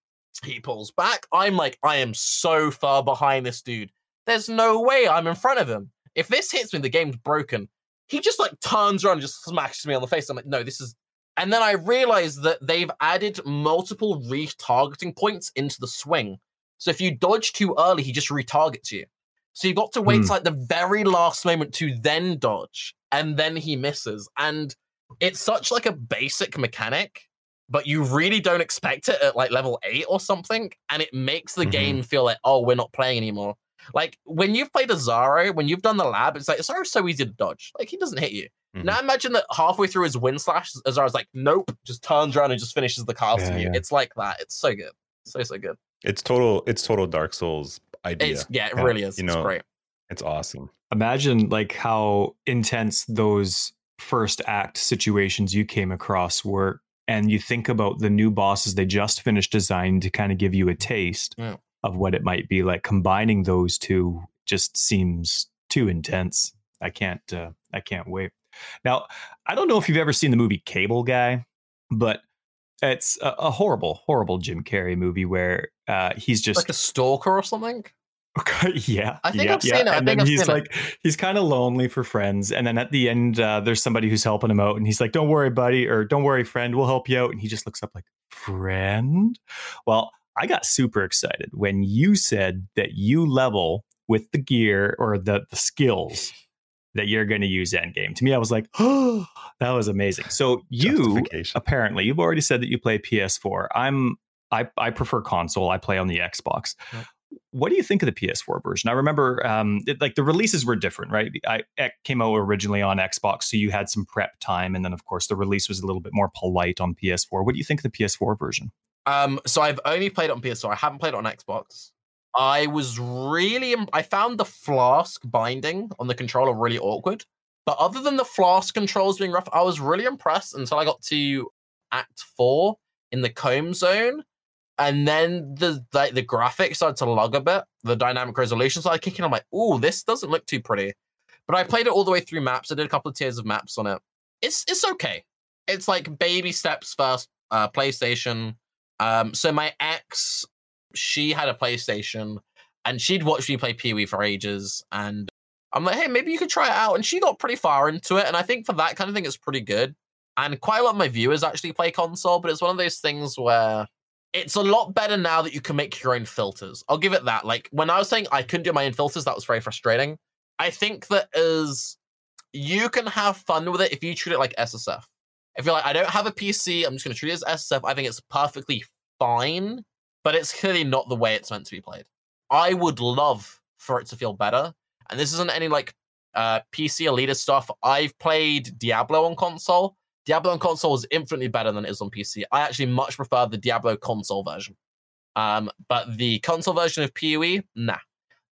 He pulls back. I'm like, I am so far behind this dude. There's no way I'm in front of him. If this hits me, the game's broken. He just like turns around and just smacks me on the face. I'm like, no, this is, And then I realized that they've added multiple retargeting points into the swing. So if you dodge too early, he just retargets you. So you've got to wait till like the very last moment to then dodge, and then he misses. And it's such like a basic mechanic, but you really don't expect it at like level eight or something, and it makes the Mhm. game feel like, oh, we're not playing anymore. Like when you've played Izaro, when you've done the lab, it's like Izaro's so easy to dodge. Like he doesn't hit you. Mhm. Now imagine that halfway through his wind slash, Izaro's like, nope, just turns around and just finishes the cast Yeah, from you. yeah. It's like that. It's so good. So so good. It's total. It's total Dark Souls idea. It's yeah, it Yeah, really is. you it's know, great. It's awesome. Imagine like how intense those first act situations you came across were. And you think about the new bosses they just finished designing to kind of give you a taste Yeah. Of what it might be like. Combining those two just seems too intense. I can't. Uh, I can't wait. Now, I don't know if you've ever seen the movie Cable Guy, but it's a, a horrible, horrible Jim Carrey movie where uh, he's just Like a stalker or something. Okay, yeah, I think yeah, I've yeah. seen it. I And think then I've he's seen it. like, he's kind of lonely for friends, and then at the end, uh, there's somebody who's helping him out, and he's like, "Don't worry, buddy," or "Don't worry, friend, we'll help you out." And he just looks up like, "Friend." Well, I got super excited when you said that you level with the gear or the the skills that you're going to use endgame. To me, I was like, "Oh, that was amazing." So you apparently you've already said that you play PS4. I'm I I prefer console. I play on the Xbox. Yep. What do you think of the PS4 version? I remember um it, like the releases were different, right? I it came out originally on Xbox, so you had some prep time and then of course the release was a little bit more polite on PS4. What do you think of the PS4 version? Um, so I've only played it on PS4. I haven't played it on Xbox. I was really, im- I found the flask binding on the controller really awkward. But other than the flask controls being rough, I was really impressed until I got to Act Four in the comb zone, and then the like the graphics started to lug a bit. The dynamic resolution started kicking. I'm like, ooh, this doesn't look too pretty. But I played it all the way through maps. I did a couple of tiers of maps on it. It's it's okay. It's like baby steps first. Uh, PlayStation. Um, so my ex, she had a PlayStation, and she'd watched me play PoE for ages, and I'm like, hey, maybe you could try it out. And she got pretty far into it, and I think for that kind of thing, it's pretty good. And quite a lot of my viewers actually play console, but it's one of those things where it's a lot better now that you can make your own filters. I'll give it that. Like when I was saying I couldn't do my own filters, that was very frustrating. I think that as you can have fun with it if you treat it like SSF. If you're like, I don't have a PC, I'm just going to treat it as SSF. I think it's perfectly fine, but it's clearly not the way it's meant to be played. I would love for it to feel better. And this isn't any like uh, PC elitist stuff. I've played Diablo on console. Diablo on console is infinitely better than it is on PC. I actually much prefer the Diablo console version. Um, but the console version of PoE, nah.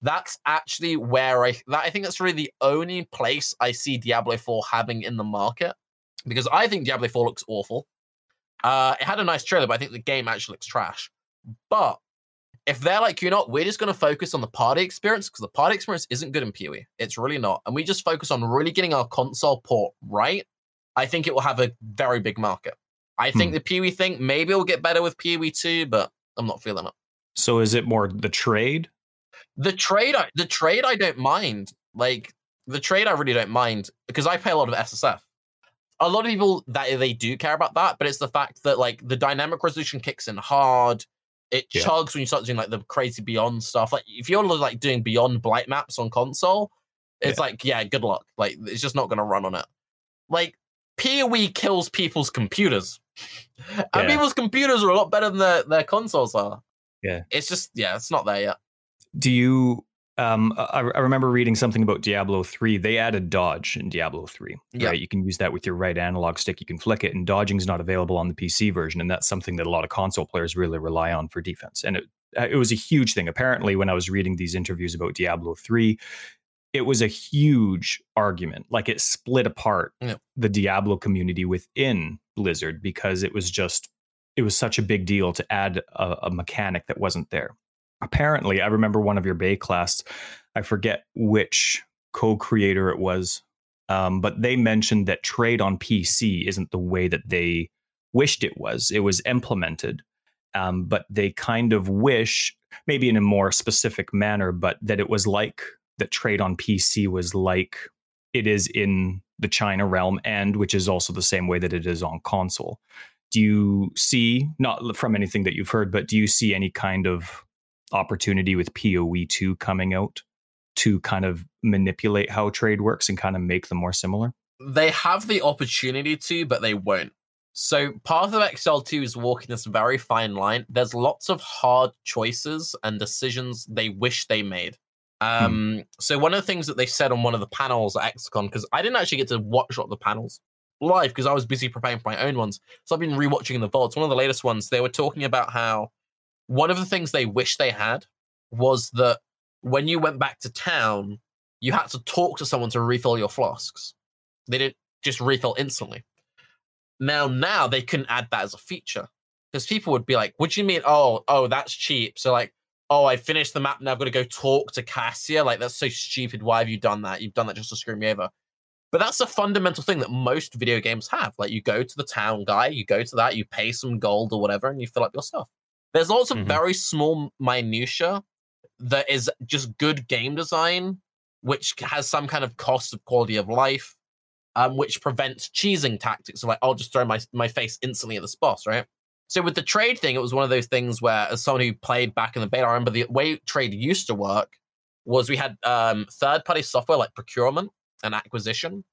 That's actually where I that I think that's really the only place I see Diablo 4 having in the market. Because I think Diablo 4 looks awful. Uh, it had a nice trailer, but I think the game actually looks trash. But if they're like, you know, what, we're just going to focus on the party experience because the party experience isn't good in PoE. It's really not. And we just focus on really getting our console port right. I think it will have a very big market. I think Hmm. the PoE thing, maybe it'll get better with PoE 2, but I'm not feeling it. So is it more the trade? The trade, I, the trade, I don't mind. Like the trade, I really don't mind because I play a lot of SSF. A lot of people that they do care about that, but it's the fact that like the dynamic resolution kicks in hard. It Yeah. chugs when you start doing like the crazy beyond stuff. Like if you're like doing beyond blight maps on console, it's like yeah, good luck. Like it's just not going to run on it. Like PoE kills people's computers, and Yeah. people's computers are a lot better than their, their consoles are. Yeah. it's just yeah, it's not there yet. Do you? Um, I, I remember reading something about Diablo three. They added dodge in Diablo three. Yeah. Right, you can use that with your right analog stick. You can flick it, and dodging is not available on the PC version, and that's something that a lot of console players really rely on for defense. And it uh, it was a huge thing. Apparently, when I was reading these interviews about Diablo three, it was a huge argument. Like it split apart Yeah. the Diablo community within Blizzard because it was just it was such a big deal to add a, a mechanic that wasn't there. Apparently, I remember one of your Baeclast. I forget which co-creator it was, um, but they mentioned that trade on PC isn't the way that they wished it was. It was implemented, um, but they kind of wish, maybe in a more specific manner, but that it was like that trade on PC was like it is in the China realm and which is also the same way that it is on console. Do you see, not from anything that you've heard, but do you see any kind of opportunity with PoE 2 coming out to kind of manipulate how trade works and kind of make them more similar? They have the opportunity to, but they won't. So Path of Exile 2 is walking this very fine line. There's lots of hard choices and decisions they wish they made. Hmm. Um, hmm. So one of the things that they said on one of the panels at ExileCon, because I didn't actually get to watch a lot of the panels live because I was busy preparing for my own ones. So I've been rewatching the vaults. One of the latest ones, they were talking about how one of the things they wish they had was that when you went back to town, you had to talk to someone to refill your flasks. They didn't just refill instantly. Now, now they couldn't add that as a feature because people would be like, "What do you mean? Oh, oh, that's cheap." So like, oh, I finished the map now. I've got to go talk to Cassia. Like, that's so stupid. Why have you done that? You've done that just to screw me over. But that's a fundamental thing that most video games have. Like, you go to the town guy, you go to that, you pay some gold or whatever, and you fill up your stuff. There's lots of mm-hmm. very small minutia that is just good game design, which has some kind of cost of quality of life, um, which prevents cheesing tactics. So, like, I'll just throw my, my face instantly at this boss, right? So with the trade thing, it was one of those things where, as someone who played back in the beta, I remember the way trade used to work was we had um, third-party software like procurement and acquisition,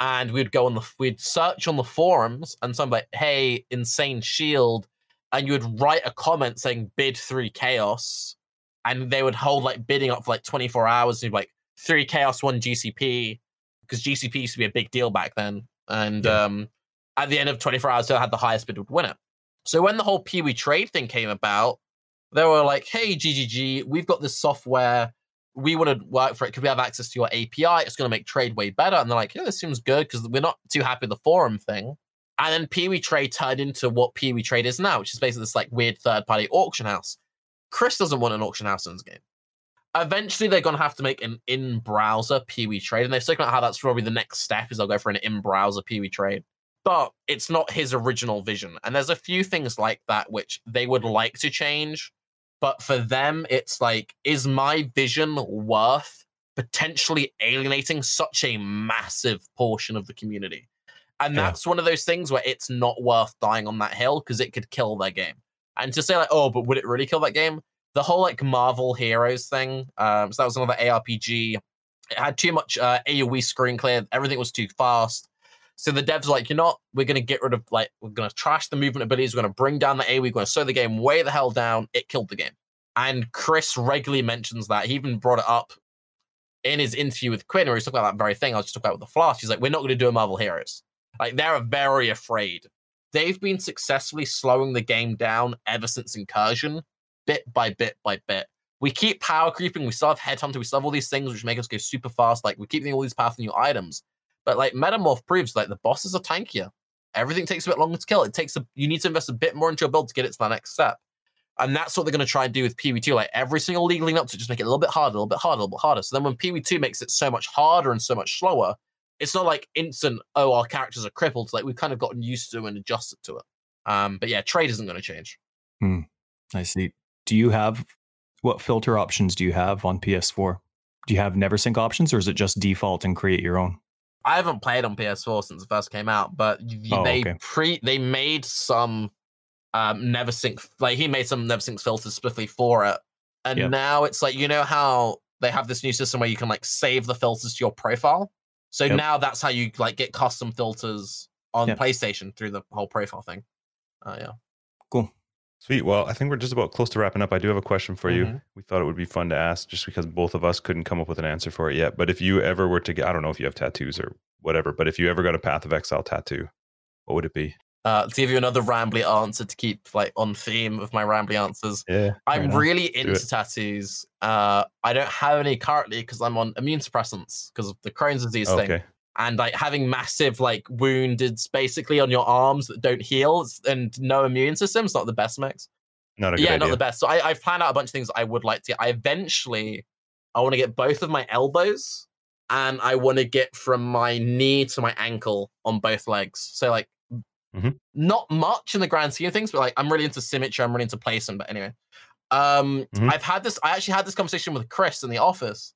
and we'd go on the we'd search on the forums, and someone like, "Hey, insane shield," and you would write a comment saying "bid three chaos," and they would hold like bidding up for like 24 hours, and like three chaos, one GCP, because GCP used to be a big deal back then, and yeah. um, at the end of 24 hours, who had the highest bid would win it. So when the whole PoE trade thing came about, they were like, "Hey, GGG, we've got this software. We want to work for it. Could we have access to your API? It's going to make trade way better." And they're like, "Yeah, this seems good because we're not too happy with the forum thing." And then PoE Trade turned into what PoE Trade is now, which is basically this like weird third-party auction house. Chris doesn't want an auction house in his game. Eventually, they're going to have to make an in-browser PoE Trade, and they've talking about how that's probably the next step. Is they'll go for an in-browser PoE Trade but it's not his original vision. And there's a few things like that which they would like to change. But for them, it's like, is my vision worth potentially alienating such a massive portion of the community? And yeah. that's one of those things where it's not worth dying on that hill because it could kill their game. And to say like, oh, but would it really kill that game? The whole like Marvel Heroes thing. Um, so that was another ARPG. It had too much uh, AOE screen clear. Everything was too fast. So the devs are like, you know, what? we're going to get rid of like, we're going to trash the movement abilities. We're going to bring down the A. We're going to slow the game way the hell down. It killed the game. And Chris regularly mentions that. He even brought it up in his interview with Quinn, where he's talking about that very thing. I was just talking about with the Flash. He's like, we're not going to do a Marvel Heroes. Like they're very afraid. They've been successfully slowing the game down ever since Incursion, bit by bit by bit. We keep power creeping. We still have Headhunter. We still have all these things which make us go super fast. Like we keep getting all these powerful new items. But like Metamorph proves, like the bosses are tankier. Everything takes a bit longer to kill. It takes a you need to invest a bit more into your build to get it to the next step. And that's what they're going to try and do with PoE2. Like every single league up to just make it a little bit harder, a little bit harder, a little bit harder. So then when PoE2 makes it so much harder and so much slower, it's not like instant, oh, our characters are crippled. It's like we've kind of gotten used to and adjusted to it. Um, but yeah, trade isn't going to change. Hmm. I see. Do you have what filter options do you have on PS4? Do you have NeverSink options or is it just default and create your own? I haven't played on PS4 since it first came out, but oh, they okay. pre they made some um NeverSink like he made some NeverSink filters specifically for it. And yep. now it's like you know how they have this new system where you can like save the filters to your profile. So yep. now that's how you like get custom filters on yep. PlayStation through the whole profile thing. Uh, yeah. Cool. Sweet. Well, I think we're just about close to wrapping up. I do have a question for mm-hmm. you. We thought it would be fun to ask just because both of us couldn't come up with an answer for it yet. But if you ever were to get, I don't know if you have tattoos or whatever, but if you ever got a Path of Exile tattoo, what would it be? Uh, to give you another rambly answer to keep like on theme of my rambly answers. Yeah, I'm really into tattoos. Uh, I don't have any currently because I'm on immune suppressants because of the Crohn's disease okay. thing and like having massive like wounded basically on your arms that don't heal and no immune system is not the best mix. Not a yeah, idea. not the best. So I, I've planned out a bunch of things I would like to. Get. I eventually I want to get both of my elbows and I want to get from my knee to my ankle on both legs. So like mm-hmm. not much in the grand scheme of things, but like I'm really into symmetry. I'm really into placement. But anyway, um, mm-hmm. I've had this. I actually had this conversation with Chris in the office.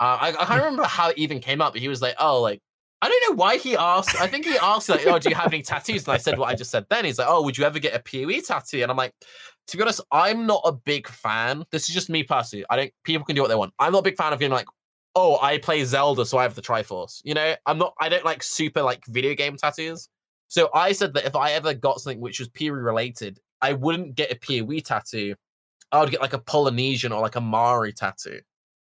Uh, I, I can't remember how it even came up, but he was like, "Oh, like I don't know why he asked. I think he asked like, "Oh, do you have any tattoos?" And I said what I just said. Then he's like, "Oh, would you ever get a POE tattoo?" And I'm like, to be honest, I'm not a big fan. This is just me personally. I don't. People can do what they want. I'm not a big fan of being like, "Oh, I play Zelda, so I have the Triforce." You know, I'm not. I don't like super like video game tattoos. So I said that if I ever got something which was POE related, I wouldn't get a POE tattoo. I would get like a Polynesian or like a Maori tattoo,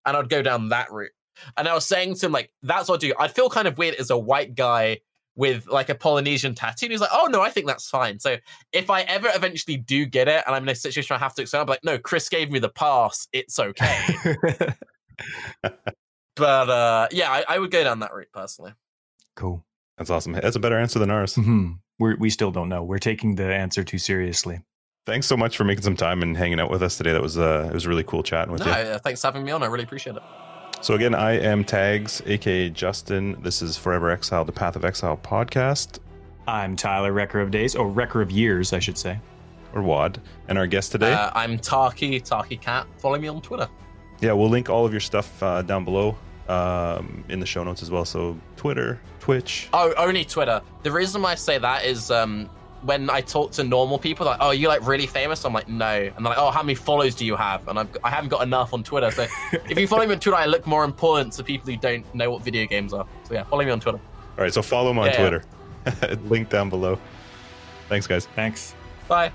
and I'd go down that route. And I was saying to him like, "That's what I do." I'd feel kind of weird as a white guy with like a Polynesian tattoo. And he's like, "Oh no, I think that's fine." So if I ever eventually do get it, and I'm in a situation where I have to explain, I'm like, "No, Chris gave me the pass. It's okay." but uh, yeah, I, I would go down that route personally. cool. That's awesome. That's a better answer than ours. hmm We're, we still don't know. We're taking the answer too seriously. Thanks so much for making some time and hanging out with us today. That was uh, it was really cool chatting with No, you. uh, thanks for having me on. I really appreciate it. So again, I am Tags, aka Justin. This is Forever Exile, the Path of Exile podcast, I'm Tyler, Wrecker of Days, or Wrecker of Years, I should say. or WAD, and our guest today. Uh, I'm Tarke, Tarke Cat. Follow me on Twitter. yeah, we'll link all of your stuff uh, down below um, in the show notes as well. So Twitter, Twitch. Oh, only Twitter. The reason why I say that is um, when I talk to normal people, like, "Oh, you like really famous?" I'm like, "No," and they're like, "Oh, how many follows do you have?" And I've, I haven't got enough on Twitter. So if you follow me on Twitter, I look more important to people who don't know what video games are. So yeah, follow me on Twitter. All right, so follow him on Yeah, yeah. Twitter. link down below. Thanks, guys. Thanks. Bye.